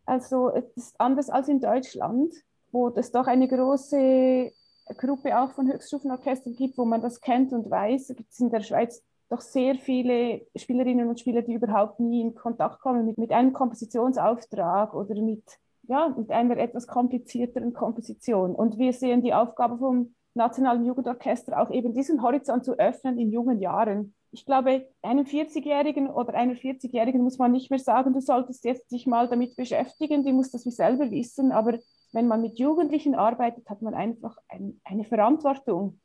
Also es ist anders als in Deutschland, wo es doch eine große Gruppe auch von Höchststufenorchestern gibt, wo man das kennt und weiß. Es gibt in der Schweiz doch sehr viele Spielerinnen und Spieler, die überhaupt nie in Kontakt kommen mit, mit einem Kompositionsauftrag oder mit, ja, mit einer etwas komplizierteren Komposition. Und wir sehen die Aufgabe vom Nationalen Jugendorchester auch eben diesen Horizont zu öffnen in jungen Jahren ich glaube, einem 40-Jährigen oder einer 40-Jährigen muss man nicht mehr sagen, du solltest jetzt dich mal damit beschäftigen, die muss das wie selber wissen. Aber wenn man mit Jugendlichen arbeitet, hat man einfach ein, eine Verantwortung.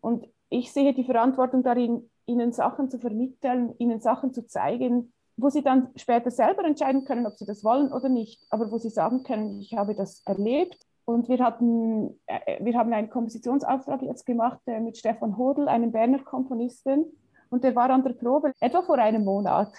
Und ich sehe die Verantwortung darin, ihnen Sachen zu vermitteln, ihnen Sachen zu zeigen, wo sie dann später selber entscheiden können, ob sie das wollen oder nicht, aber wo sie sagen können, ich habe das erlebt. Und wir, hatten, äh, wir haben einen Kompositionsauftrag jetzt gemacht äh, mit Stefan Hodel, einem Berner Komponisten, und der war an der Probe, etwa vor einem Monat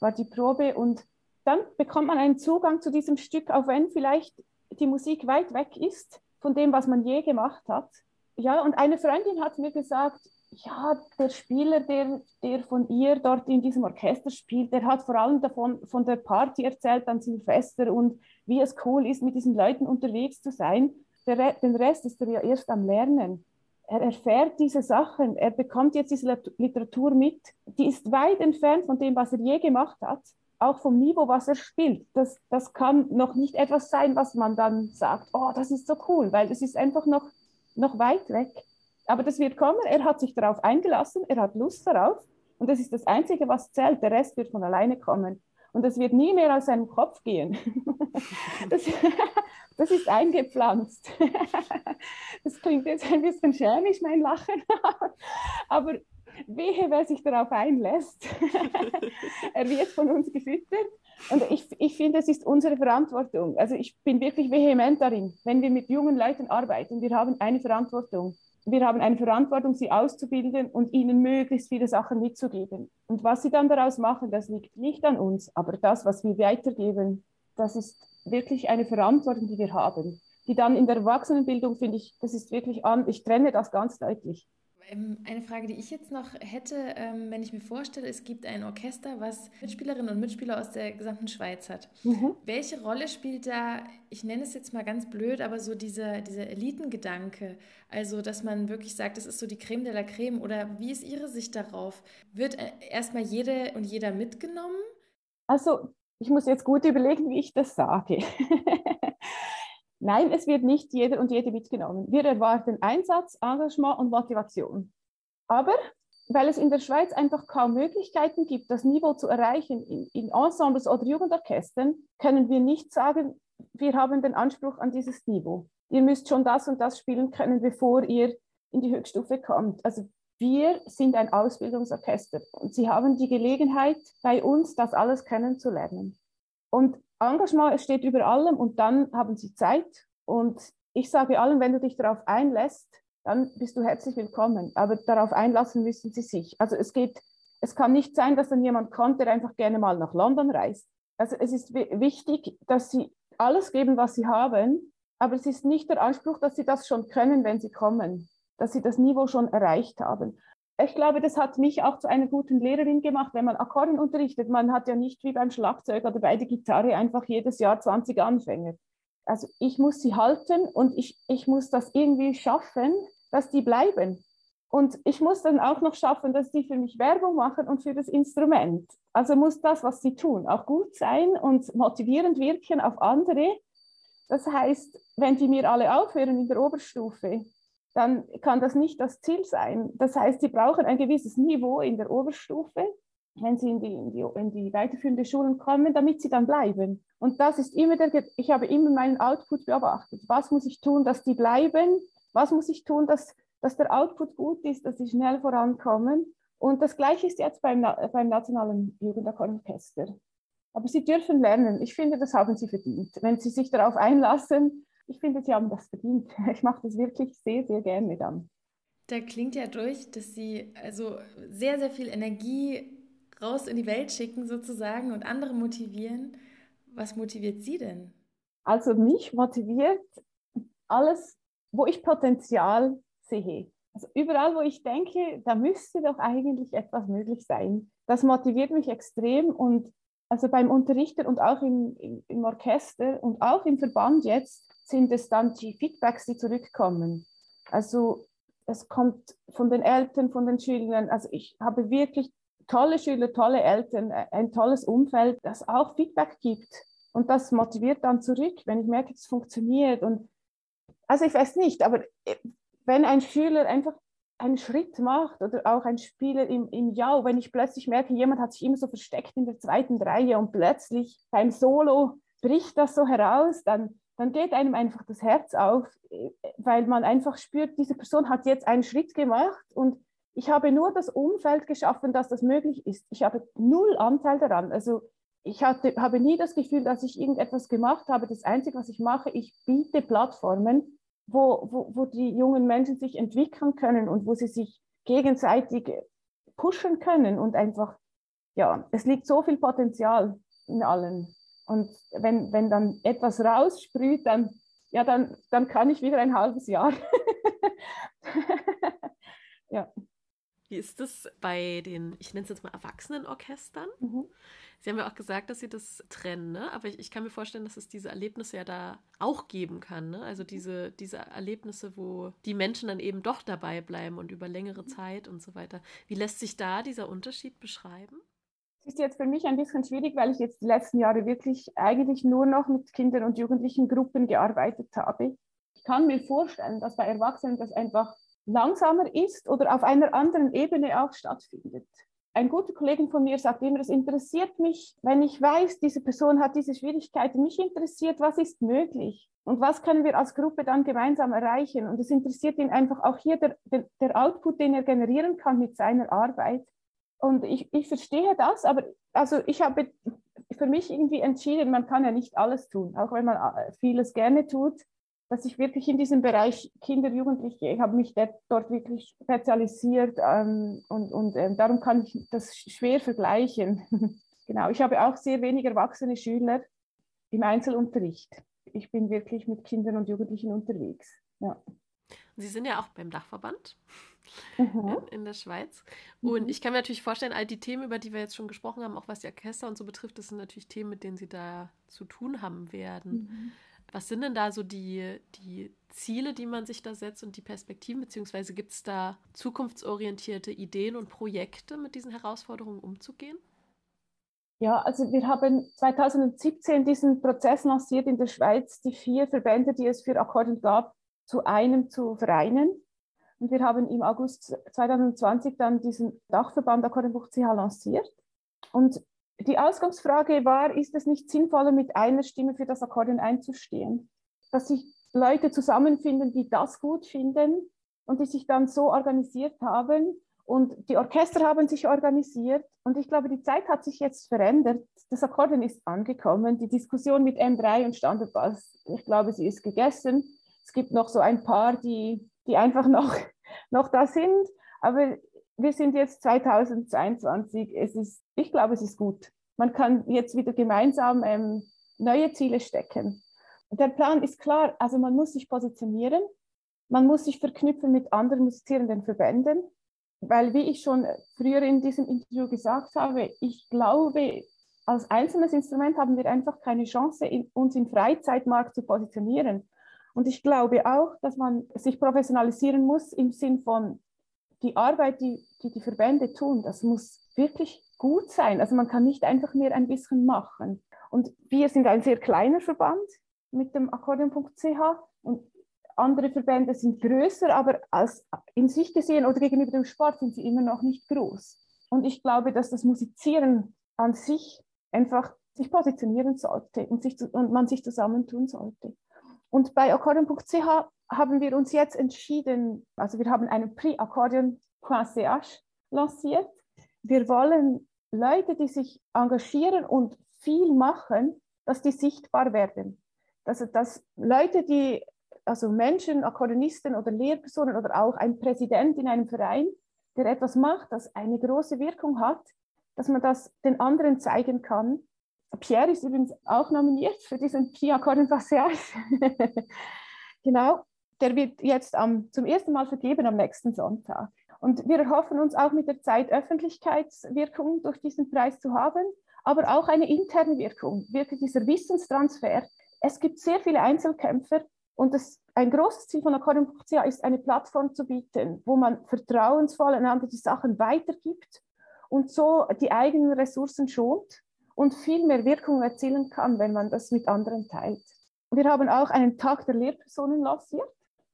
war die Probe. Und dann bekommt man einen Zugang zu diesem Stück, auch wenn vielleicht die Musik weit weg ist von dem, was man je gemacht hat. Ja, und eine Freundin hat mir gesagt, ja, der Spieler, der, der von ihr dort in diesem Orchester spielt, der hat vor allem davon von der Party erzählt an Silvester und wie es cool ist, mit diesen Leuten unterwegs zu sein. Der, den Rest ist er ja erst am Lernen er erfährt diese Sachen, er bekommt jetzt diese Literatur mit, die ist weit entfernt von dem, was er je gemacht hat, auch vom Niveau, was er spielt. Das, das kann noch nicht etwas sein, was man dann sagt, oh, das ist so cool, weil es ist einfach noch, noch weit weg. Aber das wird kommen, er hat sich darauf eingelassen, er hat Lust darauf und das ist das Einzige, was zählt, der Rest wird von alleine kommen. Und das wird nie mehr aus seinem Kopf gehen. das, das ist eingepflanzt. Das klingt jetzt ein bisschen schämisch, mein Lachen. Aber wehe, wer sich darauf einlässt. er wird von uns gefüttert. Und ich, ich finde, es ist unsere Verantwortung. Also ich bin wirklich vehement darin, wenn wir mit jungen Leuten arbeiten, wir haben eine Verantwortung. Wir haben eine Verantwortung, sie auszubilden und ihnen möglichst viele Sachen mitzugeben. Und was sie dann daraus machen, das liegt nicht an uns, aber das, was wir weitergeben, das ist wirklich eine Verantwortung, die wir haben. Die dann in der Erwachsenenbildung, finde ich, das ist wirklich an, ich trenne das ganz deutlich. Ähm, eine Frage, die ich jetzt noch hätte, ähm, wenn ich mir vorstelle, es gibt ein Orchester, was Mitspielerinnen und Mitspieler aus der gesamten Schweiz hat. Mhm. Welche Rolle spielt da, ich nenne es jetzt mal ganz blöd, aber so dieser, dieser Elitengedanke? Also, dass man wirklich sagt, das ist so die Creme de la Creme oder wie ist Ihre Sicht darauf? Wird äh, erstmal jede und jeder mitgenommen? Also, ich muss jetzt gut überlegen, wie ich das sage. Nein, es wird nicht jeder und jede mitgenommen. Wir erwarten Einsatz, Engagement und Motivation. Aber weil es in der Schweiz einfach kaum Möglichkeiten gibt, das Niveau zu erreichen in, in Ensembles oder Jugendorchestern, können wir nicht sagen, wir haben den Anspruch an dieses Niveau. Ihr müsst schon das und das spielen können, bevor ihr in die Höchststufe kommt. Also wir sind ein Ausbildungsorchester und Sie haben die Gelegenheit, bei uns das alles kennenzulernen. Und Engagement steht über allem und dann haben sie Zeit. Und ich sage allen, wenn du dich darauf einlässt, dann bist du herzlich willkommen. Aber darauf einlassen müssen sie sich. Also es geht, es kann nicht sein, dass dann jemand kommt, der einfach gerne mal nach London reist. Also es ist wichtig, dass sie alles geben, was sie haben, aber es ist nicht der Anspruch, dass sie das schon können, wenn sie kommen, dass sie das Niveau schon erreicht haben ich glaube, das hat mich auch zu einer guten Lehrerin gemacht, wenn man Akkorden unterrichtet. Man hat ja nicht wie beim Schlagzeug oder bei der Gitarre einfach jedes Jahr 20 Anfänger. Also ich muss sie halten und ich, ich muss das irgendwie schaffen, dass die bleiben. Und ich muss dann auch noch schaffen, dass die für mich Werbung machen und für das Instrument. Also muss das, was sie tun, auch gut sein und motivierend wirken auf andere. Das heißt, wenn die mir alle aufhören in der Oberstufe, dann kann das nicht das Ziel sein. Das heißt, sie brauchen ein gewisses Niveau in der Oberstufe, wenn sie in die, in die, in die weiterführende Schulen kommen, damit sie dann bleiben. Und das ist immer der, ich habe immer meinen Output beobachtet. Was muss ich tun, dass die bleiben? Was muss ich tun, dass, dass der Output gut ist, dass sie schnell vorankommen? Und das Gleiche ist jetzt beim, beim Nationalen Jugendorchester. Aber sie dürfen lernen. Ich finde, das haben sie verdient. Wenn sie sich darauf einlassen, ich finde, Sie haben das verdient. Ich mache das wirklich sehr, sehr gerne dann. Da klingt ja durch, dass Sie also sehr, sehr viel Energie raus in die Welt schicken sozusagen und andere motivieren. Was motiviert Sie denn? Also mich motiviert alles, wo ich Potenzial sehe. Also überall, wo ich denke, da müsste doch eigentlich etwas möglich sein. Das motiviert mich extrem und also beim Unterrichten und auch im, im, im Orchester und auch im Verband jetzt sind es dann die Feedbacks, die zurückkommen. Also es kommt von den Eltern, von den Schülern. Also ich habe wirklich tolle Schüler, tolle Eltern, äh, ein tolles Umfeld, das auch Feedback gibt. Und das motiviert dann zurück, wenn ich merke, es funktioniert. Und also ich weiß nicht, aber äh, wenn ein Schüler einfach einen Schritt macht oder auch ein Spieler im, im Jau, wenn ich plötzlich merke, jemand hat sich immer so versteckt in der zweiten Reihe und plötzlich beim Solo bricht das so heraus, dann dann geht einem einfach das Herz auf, weil man einfach spürt, diese Person hat jetzt einen Schritt gemacht und ich habe nur das Umfeld geschaffen, dass das möglich ist. Ich habe null Anteil daran. Also ich hatte, habe nie das Gefühl, dass ich irgendetwas gemacht habe. Das Einzige, was ich mache, ich biete Plattformen, wo, wo, wo die jungen Menschen sich entwickeln können und wo sie sich gegenseitig pushen können und einfach, ja, es liegt so viel Potenzial in allen. Und wenn, wenn dann etwas raussprüht, dann, ja, dann, dann kann ich wieder ein halbes Jahr. ja. Wie ist es bei den, ich nenne es jetzt mal Erwachsenenorchestern? Mhm. Sie haben ja auch gesagt, dass Sie das trennen, ne? aber ich, ich, kann mir vorstellen, dass es diese Erlebnisse ja da auch geben kann. Ne? Also diese, diese Erlebnisse, wo die Menschen dann eben doch dabei bleiben und über längere Zeit und so weiter. Wie lässt sich da dieser Unterschied beschreiben? Ist jetzt für mich ein bisschen schwierig, weil ich jetzt die letzten Jahre wirklich eigentlich nur noch mit Kindern und Jugendlichen Gruppen gearbeitet habe. Ich kann mir vorstellen, dass bei Erwachsenen das einfach langsamer ist oder auf einer anderen Ebene auch stattfindet. ein guter Kollege von mir sagt immer, es interessiert mich, wenn ich weiß, diese Person hat diese Schwierigkeiten, mich interessiert, was ist möglich und was können wir als Gruppe dann gemeinsam erreichen. Und es interessiert ihn einfach auch hier der, der, der Output, den er generieren kann mit seiner Arbeit. Und ich, ich verstehe das, aber also ich habe für mich irgendwie entschieden, man kann ja nicht alles tun, auch wenn man äh, vieles gerne tut dass ich wirklich in diesem Bereich Kinder, Jugendliche, ich habe mich dort wirklich spezialisiert ähm, und, und ähm, darum kann ich das schwer vergleichen. genau, ich habe auch sehr wenig erwachsene Schüler im Einzelunterricht. Ich bin wirklich mit Kindern und Jugendlichen unterwegs. Ja. Sie sind ja auch beim Dachverband mhm. in, der Schweiz. Und mhm. ich kann mir natürlich vorstellen, all die Themen, über die wir jetzt schon gesprochen haben, auch was die Orchester und so betrifft, das sind natürlich Themen, mit denen Sie da zu tun haben werden. Mhm. Was sind denn da so die, die Ziele, die man sich da setzt und die Perspektiven, beziehungsweise gibt es da zukunftsorientierte Ideen und Projekte, mit diesen Herausforderungen umzugehen? Ja, also wir haben 2017 diesen Prozess lanciert in der Schweiz, die vier Verbände, die es für Akkordeon gab, zu einem zu vereinen. Und wir haben im August 2020 dann diesen Dachverband Akkordeonbuch CH lanciert. Und die Ausgangsfrage war, ist es nicht sinnvoller, mit einer Stimme für das Akkordeon einzustehen? Dass sich Leute zusammenfinden, die das gut finden und die sich dann so organisiert haben. Und die Orchester haben sich organisiert. Und ich glaube, die Zeit hat sich jetzt verändert. Das Akkordeon ist angekommen. Die Diskussion mit M3 und Standardbass, ich glaube, sie ist gegessen. Es gibt noch so ein paar, die, die einfach noch, noch da sind. Aber wir sind jetzt 2022. Es ist, ich glaube, es ist gut. Man kann jetzt wieder gemeinsam ähm, neue Ziele stecken. Der Plan ist klar, also man muss sich positionieren, man muss sich verknüpfen mit anderen musizierenden Verbänden, weil wie ich schon früher in diesem Interview gesagt habe, ich glaube, als einzelnes Instrument haben wir einfach keine Chance, in, uns im Freizeitmarkt zu positionieren. Und ich glaube auch, dass man sich professionalisieren muss im Sinn von die Arbeit, die, die die Verbände tun, das muss wirklich gut sein. Also man kann nicht einfach mehr ein bisschen machen. Und wir sind ein sehr kleiner Verband mit dem Akkordeon.ch und andere Verbände sind größer, aber als in sich gesehen oder gegenüber dem Sport sind sie immer noch nicht groß. Und ich glaube, dass das Musizieren an sich einfach sich positionieren sollte und, sich, und man sich zusammentun sollte. Und bei Akkordeon.ch haben wir uns jetzt entschieden, also wir haben einen Prix Akkordeon.ch lanciert. Wir wollen Leute, die sich engagieren und viel machen, dass die sichtbar werden. Also, dass Leute, die, also Menschen, Akkordeonisten oder Lehrpersonen oder auch ein Präsident in einem Verein, der etwas macht, das eine große Wirkung hat, dass man das den anderen zeigen kann. Pierre ist übrigens auch nominiert für diesen Prix Akkordeon Passage. genau der wird jetzt am, zum ersten Mal vergeben am nächsten Sonntag. Und wir erhoffen uns auch mit der Zeit Öffentlichkeitswirkung durch diesen Preis zu haben, aber auch eine interne Wirkung, wirklich dieser Wissenstransfer. Es gibt sehr viele Einzelkämpfer und das, ein großes Ziel von Akkordeon.ch ist, eine Plattform zu bieten, wo man vertrauensvoll einander die Sachen weitergibt und so die eigenen Ressourcen schont und viel mehr Wirkung erzielen kann, wenn man das mit anderen teilt. Wir haben auch einen Tag der Lehrpersonen lanciert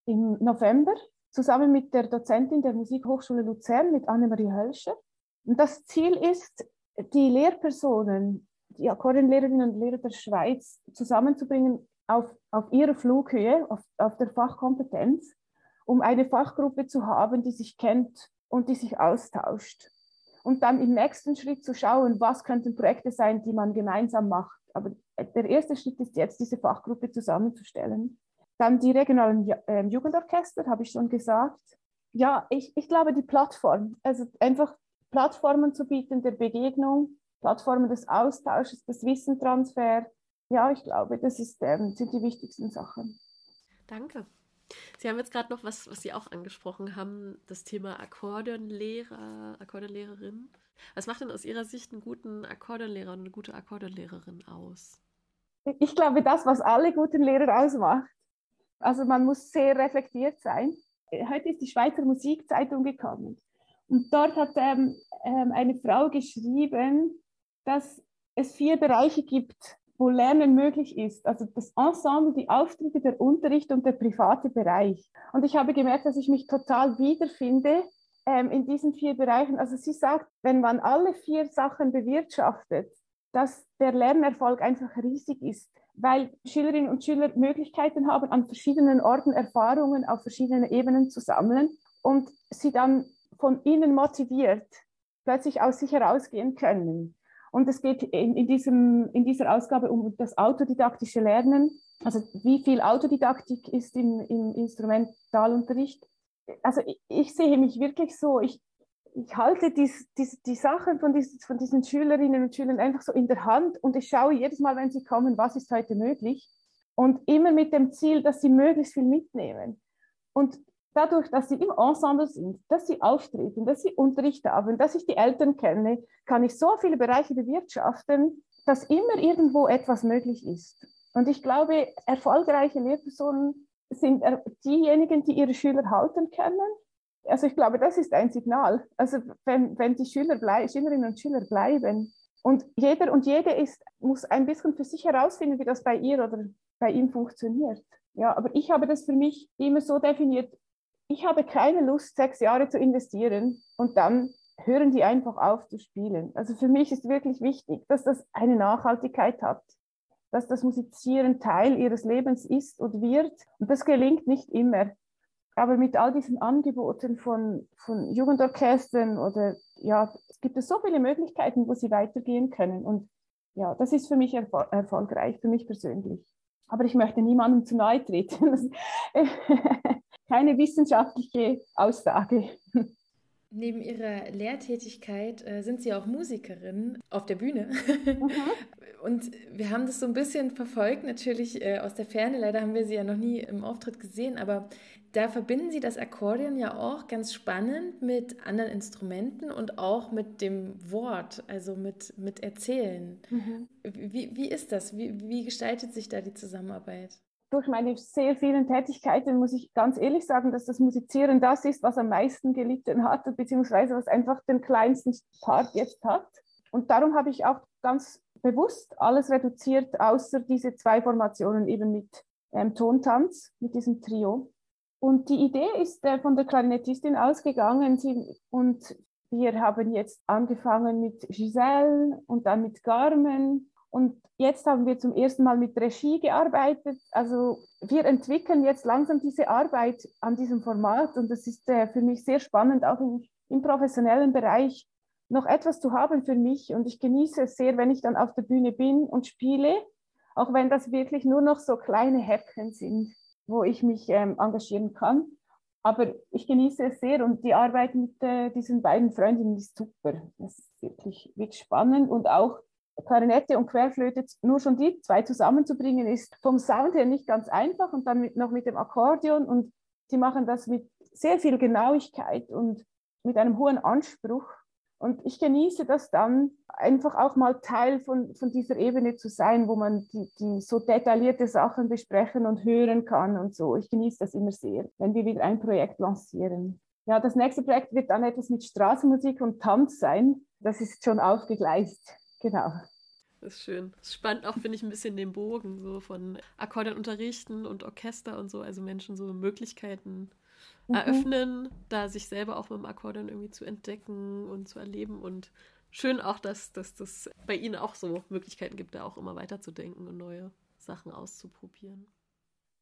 im November zusammen mit der Dozentin der Musikhochschule Luzern, mit Annemarie Hölscher. Und das Ziel ist, die Lehrpersonen, die Akkordeonlehrerinnen und Lehrer der Schweiz zusammenzubringen auf, auf ihrer Flughöhe, auf, auf der Fachkompetenz, um eine Fachgruppe zu haben, die sich kennt und die sich austauscht. Und dann im nächsten Schritt zu schauen, was könnten Projekte sein, die man gemeinsam macht. Aber der erste Schritt ist jetzt, diese Fachgruppe zusammenzustellen. Dann die regionalen ähm, Jugendorchester, habe ich schon gesagt. Ja, ich, ich glaube, die Plattform, also einfach Plattformen zu bieten der Begegnung, Plattformen des Austausches, des Wissentransfer. Ja, ich glaube, das ist, ähm, sind die wichtigsten Sachen. Danke. Sie haben jetzt gerade noch was, was Sie auch angesprochen haben, das Thema Akkordeonlehrer, Akkordeonlehrerin. Was macht denn aus Ihrer Sicht einen guten Akkordeonlehrer und eine gute Akkordeonlehrerin aus? Ich glaube, das, was alle guten Lehrer ausmacht. Also man muss sehr reflektiert sein. Heute ist die Schweizer Musikzeitung gekommen und dort hat ähm, ähm, eine Frau geschrieben, dass es vier Bereiche gibt, wo Lernen möglich ist. Also das Ensemble, die Auftritte, der Unterricht und der private Bereich. Und ich habe gemerkt, dass ich mich total wiederfinde ähm, in diesen vier Bereichen. Also sie sagt, wenn man alle vier Sachen bewirtschaftet, dass der Lernerfolg einfach riesig ist, weil Schülerinnen und Schüler Möglichkeiten haben, an verschiedenen Orten Erfahrungen auf verschiedenen Ebenen zu sammeln und sie dann von innen motiviert plötzlich aus sich herausgehen können. Und es geht in, in, diesem, in dieser Ausgabe um das autodidaktische Lernen, also wie viel Autodidaktik ist im, im Instrumentalunterricht. Also ich, ich, sehe mich wirklich so, ich, ich halte dies, dies, die Sachen von, dies, von diesen Schülerinnen und Schülern einfach so in der Hand und ich schaue jedes Mal, wenn sie kommen, was ist heute möglich. Und immer mit dem Ziel, dass sie möglichst viel mitnehmen. Und dadurch, dass sie im Ensemble sind, dass sie auftreten, dass sie Unterricht haben, dass ich die Eltern kenne, kann ich so viele Bereiche bewirtschaften, dass immer irgendwo etwas möglich ist. Und ich glaube, erfolgreiche Lehrpersonen sind diejenigen, die ihre Schüler halten können. Also ich glaube, das ist ein Signal. Also wenn, wenn die Schüler Schülerinnen und Schüler bleiben und jeder und jede ist, muss ein bisschen für sich herausfinden, wie das bei ihr oder bei ihm funktioniert. Ja, aber ich habe das für mich immer so definiert, ich habe keine Lust, sechs Jahre zu investieren und dann hören die einfach auf zu spielen. Also für mich ist wirklich wichtig, dass das eine Nachhaltigkeit hat, dass das Musizieren Teil ihres Lebens ist und wird. Und das gelingt nicht immer. Aber mit all diesen Angeboten von, von Jugendorchestern oder ja, es gibt es so viele Möglichkeiten, wo sie weitergehen können. Und ja, das ist für mich erfol erfolgreich, für mich persönlich. Aber ich möchte niemandem zu nahe treten. keine wissenschaftliche Aussage. Neben Ihrer Lehrtätigkeit äh, sind Sie auch Musikerin auf der Bühne. Mhm. Und wir haben das so ein bisschen verfolgt, natürlich äh, aus der Ferne. Leider haben wir Sie ja noch nie im Auftritt gesehen, aber da verbinden Sie das Akkordeon ja auch ganz spannend mit anderen Instrumenten und auch mit dem Wort, also mit, mit Erzählen. Mhm. Wie, wie ist das? Wie, wie gestaltet sich da die Zusammenarbeit? Durch meine sehr vielen Tätigkeiten muss ich ganz ehrlich sagen, dass das Musizieren das ist, was am meisten gelitten hat, beziehungsweise was einfach den kleinsten Part jetzt hat. Und darum habe ich auch ganz bewusst alles reduziert, außer diese zwei Formationen eben mit ähm, Tontanz, mit diesem Trio. Und die Idee ist äh, von der Klarinettistin ausgegangen sie, und wir haben jetzt angefangen mit Giselle und dann mit Carmen und jetzt haben wir zum ersten Mal mit Regie gearbeitet. Also wir entwickeln jetzt langsam diese Arbeit an diesem Format und das ist äh, für mich sehr spannend, auch im, im, professionellen Bereich noch etwas zu haben für mich. Und ich genieße es sehr, wenn ich dann auf der Bühne bin und spiele, auch wenn das wirklich nur noch so kleine Häppchen sind, wo ich mich ähm, engagieren kann. Aber ich genieße es sehr und die Arbeit mit äh, diesen beiden Freundinnen ist super. Das ist wirklich, wirklich spannend und auch Klarinette und Querflöte, nur schon die zwei zusammenzubringen, ist vom Sound her nicht ganz einfach und dann mit, noch mit dem Akkordeon und sie machen das mit sehr viel Genauigkeit und mit einem hohen Anspruch. Und ich genieße das dann, einfach auch mal Teil von, von dieser Ebene zu sein, wo man die, die so detaillierte Sachen besprechen und hören kann und so. Ich genieße das immer sehr, wenn wir wieder ein Projekt lancieren. Ja, das nächste Projekt wird dann etwas mit Straßenmusik und Tanz sein. Das ist schon aufgegleist. Genau. Das ist schön. Das spannt auch, finde ich, ein bisschen den Bogen so von Akkordeon unterrichten und Orchester und so, also Menschen so Möglichkeiten mhm. eröffnen, da sich selber auch mit dem Akkordeon irgendwie zu entdecken und zu erleben und schön auch, dass, dass das bei Ihnen auch so Möglichkeiten gibt, da auch immer weiterzudenken und neue Sachen auszuprobieren.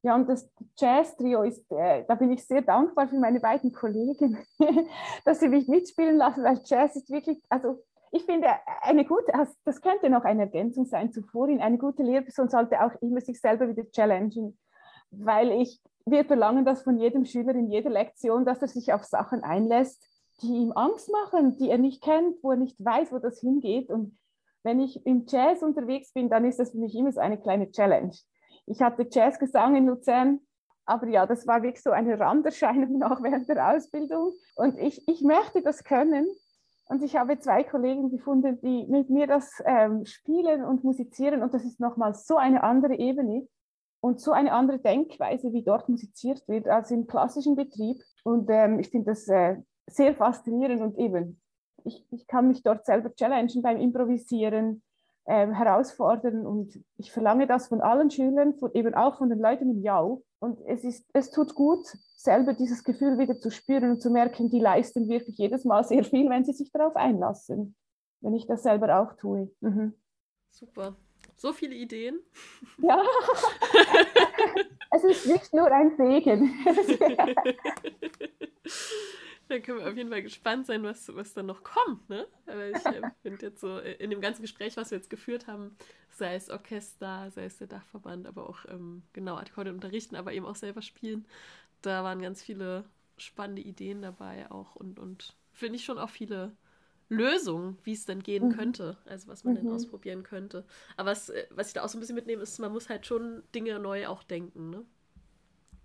Ja, und das Jazz-Trio ist, äh, da bin ich sehr dankbar für meine beiden Kollegen, dass sie mich mitspielen lassen, weil Jazz ist wirklich, also ich finde, eine gute, das könnte noch eine Ergänzung sein zu vorhin, eine gute Lehrperson sollte auch immer sich selber wieder challengen, weil ich, wir verlangen das von jedem Schüler in jeder Lektion, dass er sich auf Sachen einlässt, die ihm Angst machen, die er nicht kennt, wo er nicht weiß, wo das hingeht. Und wenn ich im Jazz unterwegs bin, dann ist das für mich immer so eine kleine Challenge. Ich hatte Jazzgesang in Luzern, aber ja, das war wirklich so eine Randerscheinung noch während der Ausbildung. Und ich, ich möchte das können, und ich habe zwei Kollegen gefunden, die mit mir das ähm, spielen und musizieren. Und das ist nochmal so eine andere Ebene und so eine andere Denkweise, wie dort musiziert wird, als im klassischen Betrieb. Und ähm, ich finde das äh, sehr faszinierend und eben, ich, ich kann mich dort selber challengen beim Improvisieren, äh, herausfordern und ich verlange das von allen Schülern, von, eben auch von den Leuten im Jau. Und es, ist, es tut gut, selber dieses Gefühl wieder zu spüren und zu merken, die leisten wirklich jedes Mal sehr viel, wenn sie sich darauf einlassen, wenn ich das selber auch tue. Mhm. Super. So viele Ideen. Ja, es ist nicht nur ein Segen. Da können wir auf jeden Fall gespannt sein, was, was dann noch kommt. Ne? Aber ich äh, finde jetzt so, in dem ganzen Gespräch, was wir jetzt geführt haben, sei es Orchester, sei es der Dachverband, aber auch ähm, genau Akkorde unterrichten, aber eben auch selber spielen, da waren ganz viele spannende Ideen dabei auch und, und finde ich schon auch viele Lösungen, wie es dann gehen mhm. könnte, also was man mhm. denn ausprobieren könnte. Aber was, äh, was ich da auch so ein bisschen mitnehme, ist, man muss halt schon Dinge neu auch denken. Ne?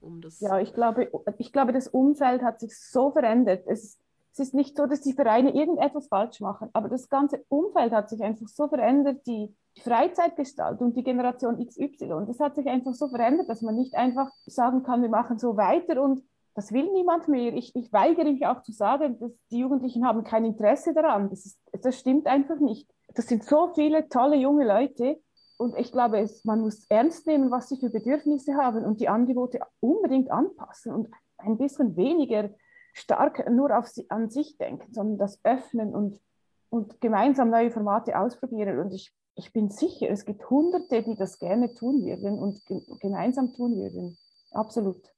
Um das. Ja, ich glaube, ich glaube, das Umfeld hat sich so verändert. Es, es ist nicht so, dass die Vereine irgendetwas falsch machen, aber das ganze Umfeld hat sich einfach so verändert, die, Freizeitgestaltung, die Generation XY, das hat sich einfach so verändert, dass man nicht einfach sagen kann, wir machen so weiter und das will niemand mehr. Ich, ich weigere mich auch zu sagen, dass die Jugendlichen haben kein Interesse daran. Das, ist, das stimmt einfach nicht. Das sind so viele tolle junge Leute, und ich glaube, es, man muss ernst nehmen, was sie für Bedürfnisse haben und die Angebote unbedingt anpassen und ein bisschen weniger stark nur auf sie, an sich denken, sondern das öffnen und, und gemeinsam neue Formate ausprobieren. Und ich, ich bin sicher, es gibt Hunderte, die das gerne tun würden und ge gemeinsam tun würden. Absolut.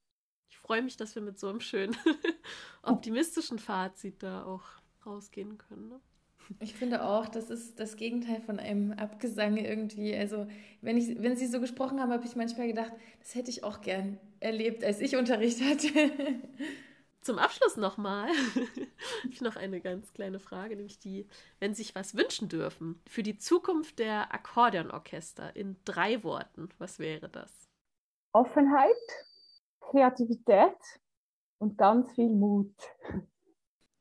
Ich freue mich, dass wir mit so einem schönen optimistischen Fazit da auch rausgehen können. Ne? Ich finde auch, das ist das Gegenteil von einem Abgesang irgendwie. Also, wenn, ich, wenn Sie so gesprochen haben, habe ich manchmal gedacht, das hätte ich auch gern erlebt, als ich Unterricht hatte. Zum Abschluss nochmal habe ich noch eine ganz kleine Frage, nämlich die, wenn Sie sich was wünschen dürfen für die Zukunft der Akkordeonorchester in drei Worten, was wäre das? Offenheit, Kreativität und ganz viel Mut.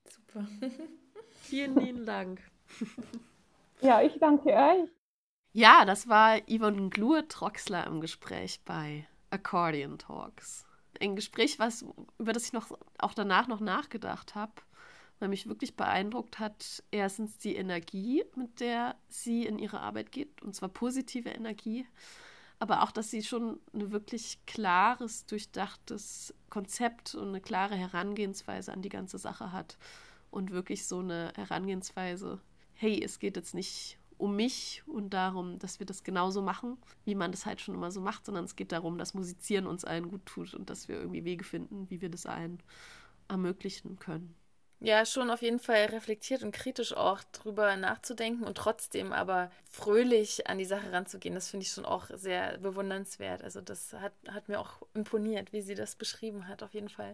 Super. Vielen lieben Dank. Ja, ich danke euch. Ja, das war Yvonne Glur-Troxler im Gespräch bei Accordion Talks. Ein Gespräch, was, über das ich noch, auch danach noch nachgedacht habe, weil mich wirklich beeindruckt hat, erstens die Energie, mit der sie in ihre Arbeit geht, und zwar positive Energie, aber auch, dass sie schon ein wirklich klares, durchdachtes Konzept und eine klare Herangehensweise an die ganze Sache hat und wirklich so eine Herangehensweise, hey, es geht jetzt nicht um mich und darum, dass wir das genauso machen, wie man das halt schon immer so macht, sondern es geht darum, dass Musizieren uns allen gut tut und dass wir irgendwie Wege finden, wie wir das allen ermöglichen können. Ja, schon auf jeden Fall reflektiert und kritisch auch drüber nachzudenken und trotzdem aber fröhlich an die Sache ranzugehen. Das finde ich schon auch sehr bewundernswert. Also das hat, hat mir auch imponiert, wie sie das beschrieben hat, auf jeden Fall.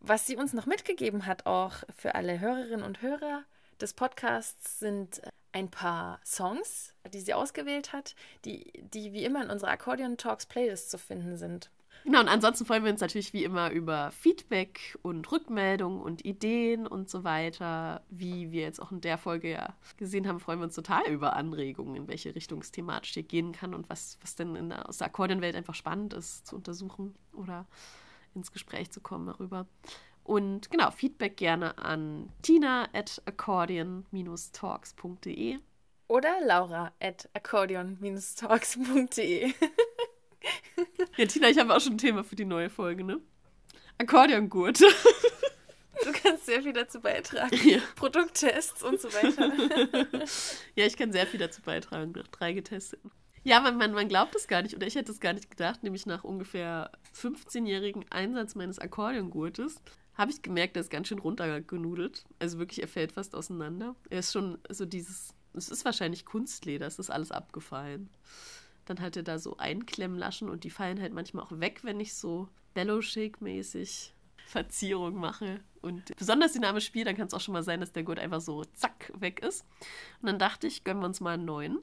Was sie uns noch mitgegeben hat, auch für alle Hörerinnen und Hörer des Podcasts, sind ein paar Songs, die sie ausgewählt hat, die, die wie immer in unserer Accordion Talks Playlist zu finden sind. Genau, und ansonsten freuen wir uns natürlich wie immer über Feedback und Rückmeldungen und Ideen und so weiter. Wie wir jetzt auch in der Folge ja gesehen haben, freuen wir uns total über Anregungen, in welche Richtung es thematisch hier gehen kann und was, was denn in der, aus der Akkordeonwelt einfach spannend ist zu untersuchen oder ins Gespräch zu kommen darüber. Und genau, Feedback gerne an tina at accordion-talks.de oder laura at accordion-talks.de. ja, Tina, ich habe auch schon ein Thema für die neue Folge, ne? Akkordeongurt. Du kannst sehr viel dazu beitragen. Ja. Produkttests und so weiter. ja, ich kann sehr viel dazu beitragen, nach drei getesteten. Ja, man, man, man glaubt es gar nicht, oder ich hätte es gar nicht gedacht, nämlich nach ungefähr 15-jährigen Einsatz meines Akkordeongurtes habe ich gemerkt, er ist ganz schön runtergenudelt. Also wirklich, er fällt fast auseinander. Er ist schon so dieses, es ist wahrscheinlich Kunstleder, es ist alles abgefallen. Dann hat er da so Einklemmlaschen und die fallen halt manchmal auch weg, wenn ich so Bellow-Shake-mäßig Verzierung mache und besonders dynamisch spiele, dann kann es auch schon mal sein, dass der Gurt einfach so zack weg ist. Und dann dachte ich, gönnen wir uns mal einen neuen.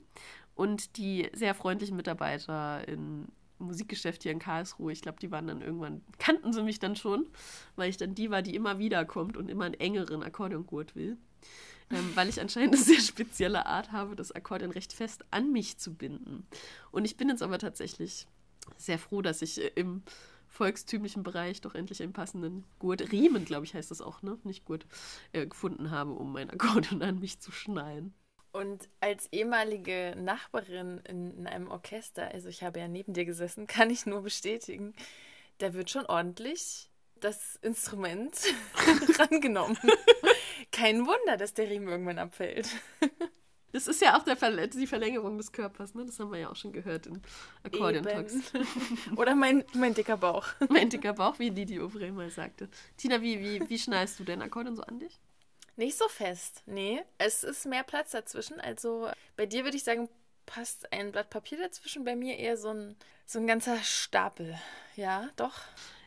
Und die sehr freundlichen Mitarbeiter im Musikgeschäft hier in Karlsruhe, ich glaube, die waren dann irgendwann, kannten sie mich dann schon, weil ich dann die war, die immer wieder kommt und immer einen engeren Akkordeongurt will. Ähm, weil ich anscheinend eine sehr spezielle Art habe, das Akkordeon recht fest an mich zu binden. Und ich bin jetzt aber tatsächlich sehr froh, dass ich äh, im volkstümlichen Bereich doch endlich einen passenden Gurt, Riemen, glaube ich, heißt das auch, ne? Nicht Gurt, äh, gefunden habe, um mein Akkordeon an mich zu schnallen. Und als ehemalige Nachbarin in, in, einem Orchester, also ich habe ja neben dir gesessen, kann ich nur bestätigen, da wird schon ordentlich das Instrument rangenommen. Kein Wunder, dass der Riemen irgendwann abfällt. Das ist ja auch der Verl die Verlängerung des Körpers, ne? Das haben wir ja auch schon gehört in Accordion Talks. Oder mein, mein dicker Bauch. mein dicker Bauch, wie Didi Ovré mal sagte. Tina, wie, wie, wie schnallst du denn Akkordeon so an dich? Nicht so fest, nee. Es ist mehr Platz dazwischen. Also bei dir würde ich sagen, passt ein Blatt Papier dazwischen. Bei mir eher so ein, so ein ganzer Stapel. Ja, doch.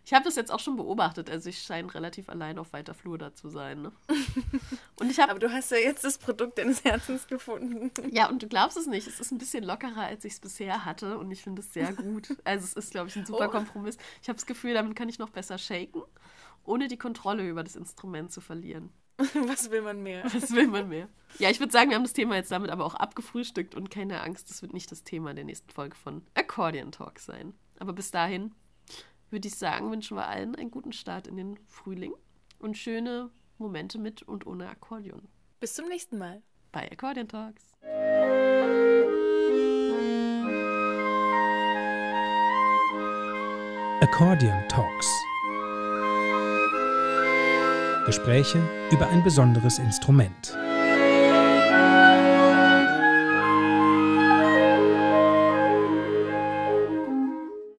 Ich habe das jetzt auch schon beobachtet. Also ich scheine relativ allein auf weiter Flur da zu sein. Ne? Und ich hab, Aber du hast ja jetzt das Produkt deines Herzens gefunden. Ja, und du glaubst es nicht. Es ist ein bisschen lockerer, als ich es bisher hatte. Und ich finde es sehr gut. Also es ist, glaube ich, ein super oh. Kompromiss. Ich habe das Gefühl, damit kann ich noch besser shaken, ohne die Kontrolle über das Instrument zu verlieren. Was will man mehr? Was will man mehr? Ja, ich würde sagen, wir haben das Thema jetzt damit aber auch abgefrühstückt und keine Angst, das wird nicht das Thema der nächsten Folge von Accordion Talk sein. Aber bis dahin würde ich sagen, wünschen wir allen einen guten Start in den Frühling und schöne Momente mit und ohne Akkordeon. Bis zum nächsten Mal bei Accordion Talks. Accordion Talks. Gespräche über ein besonderes Instrument.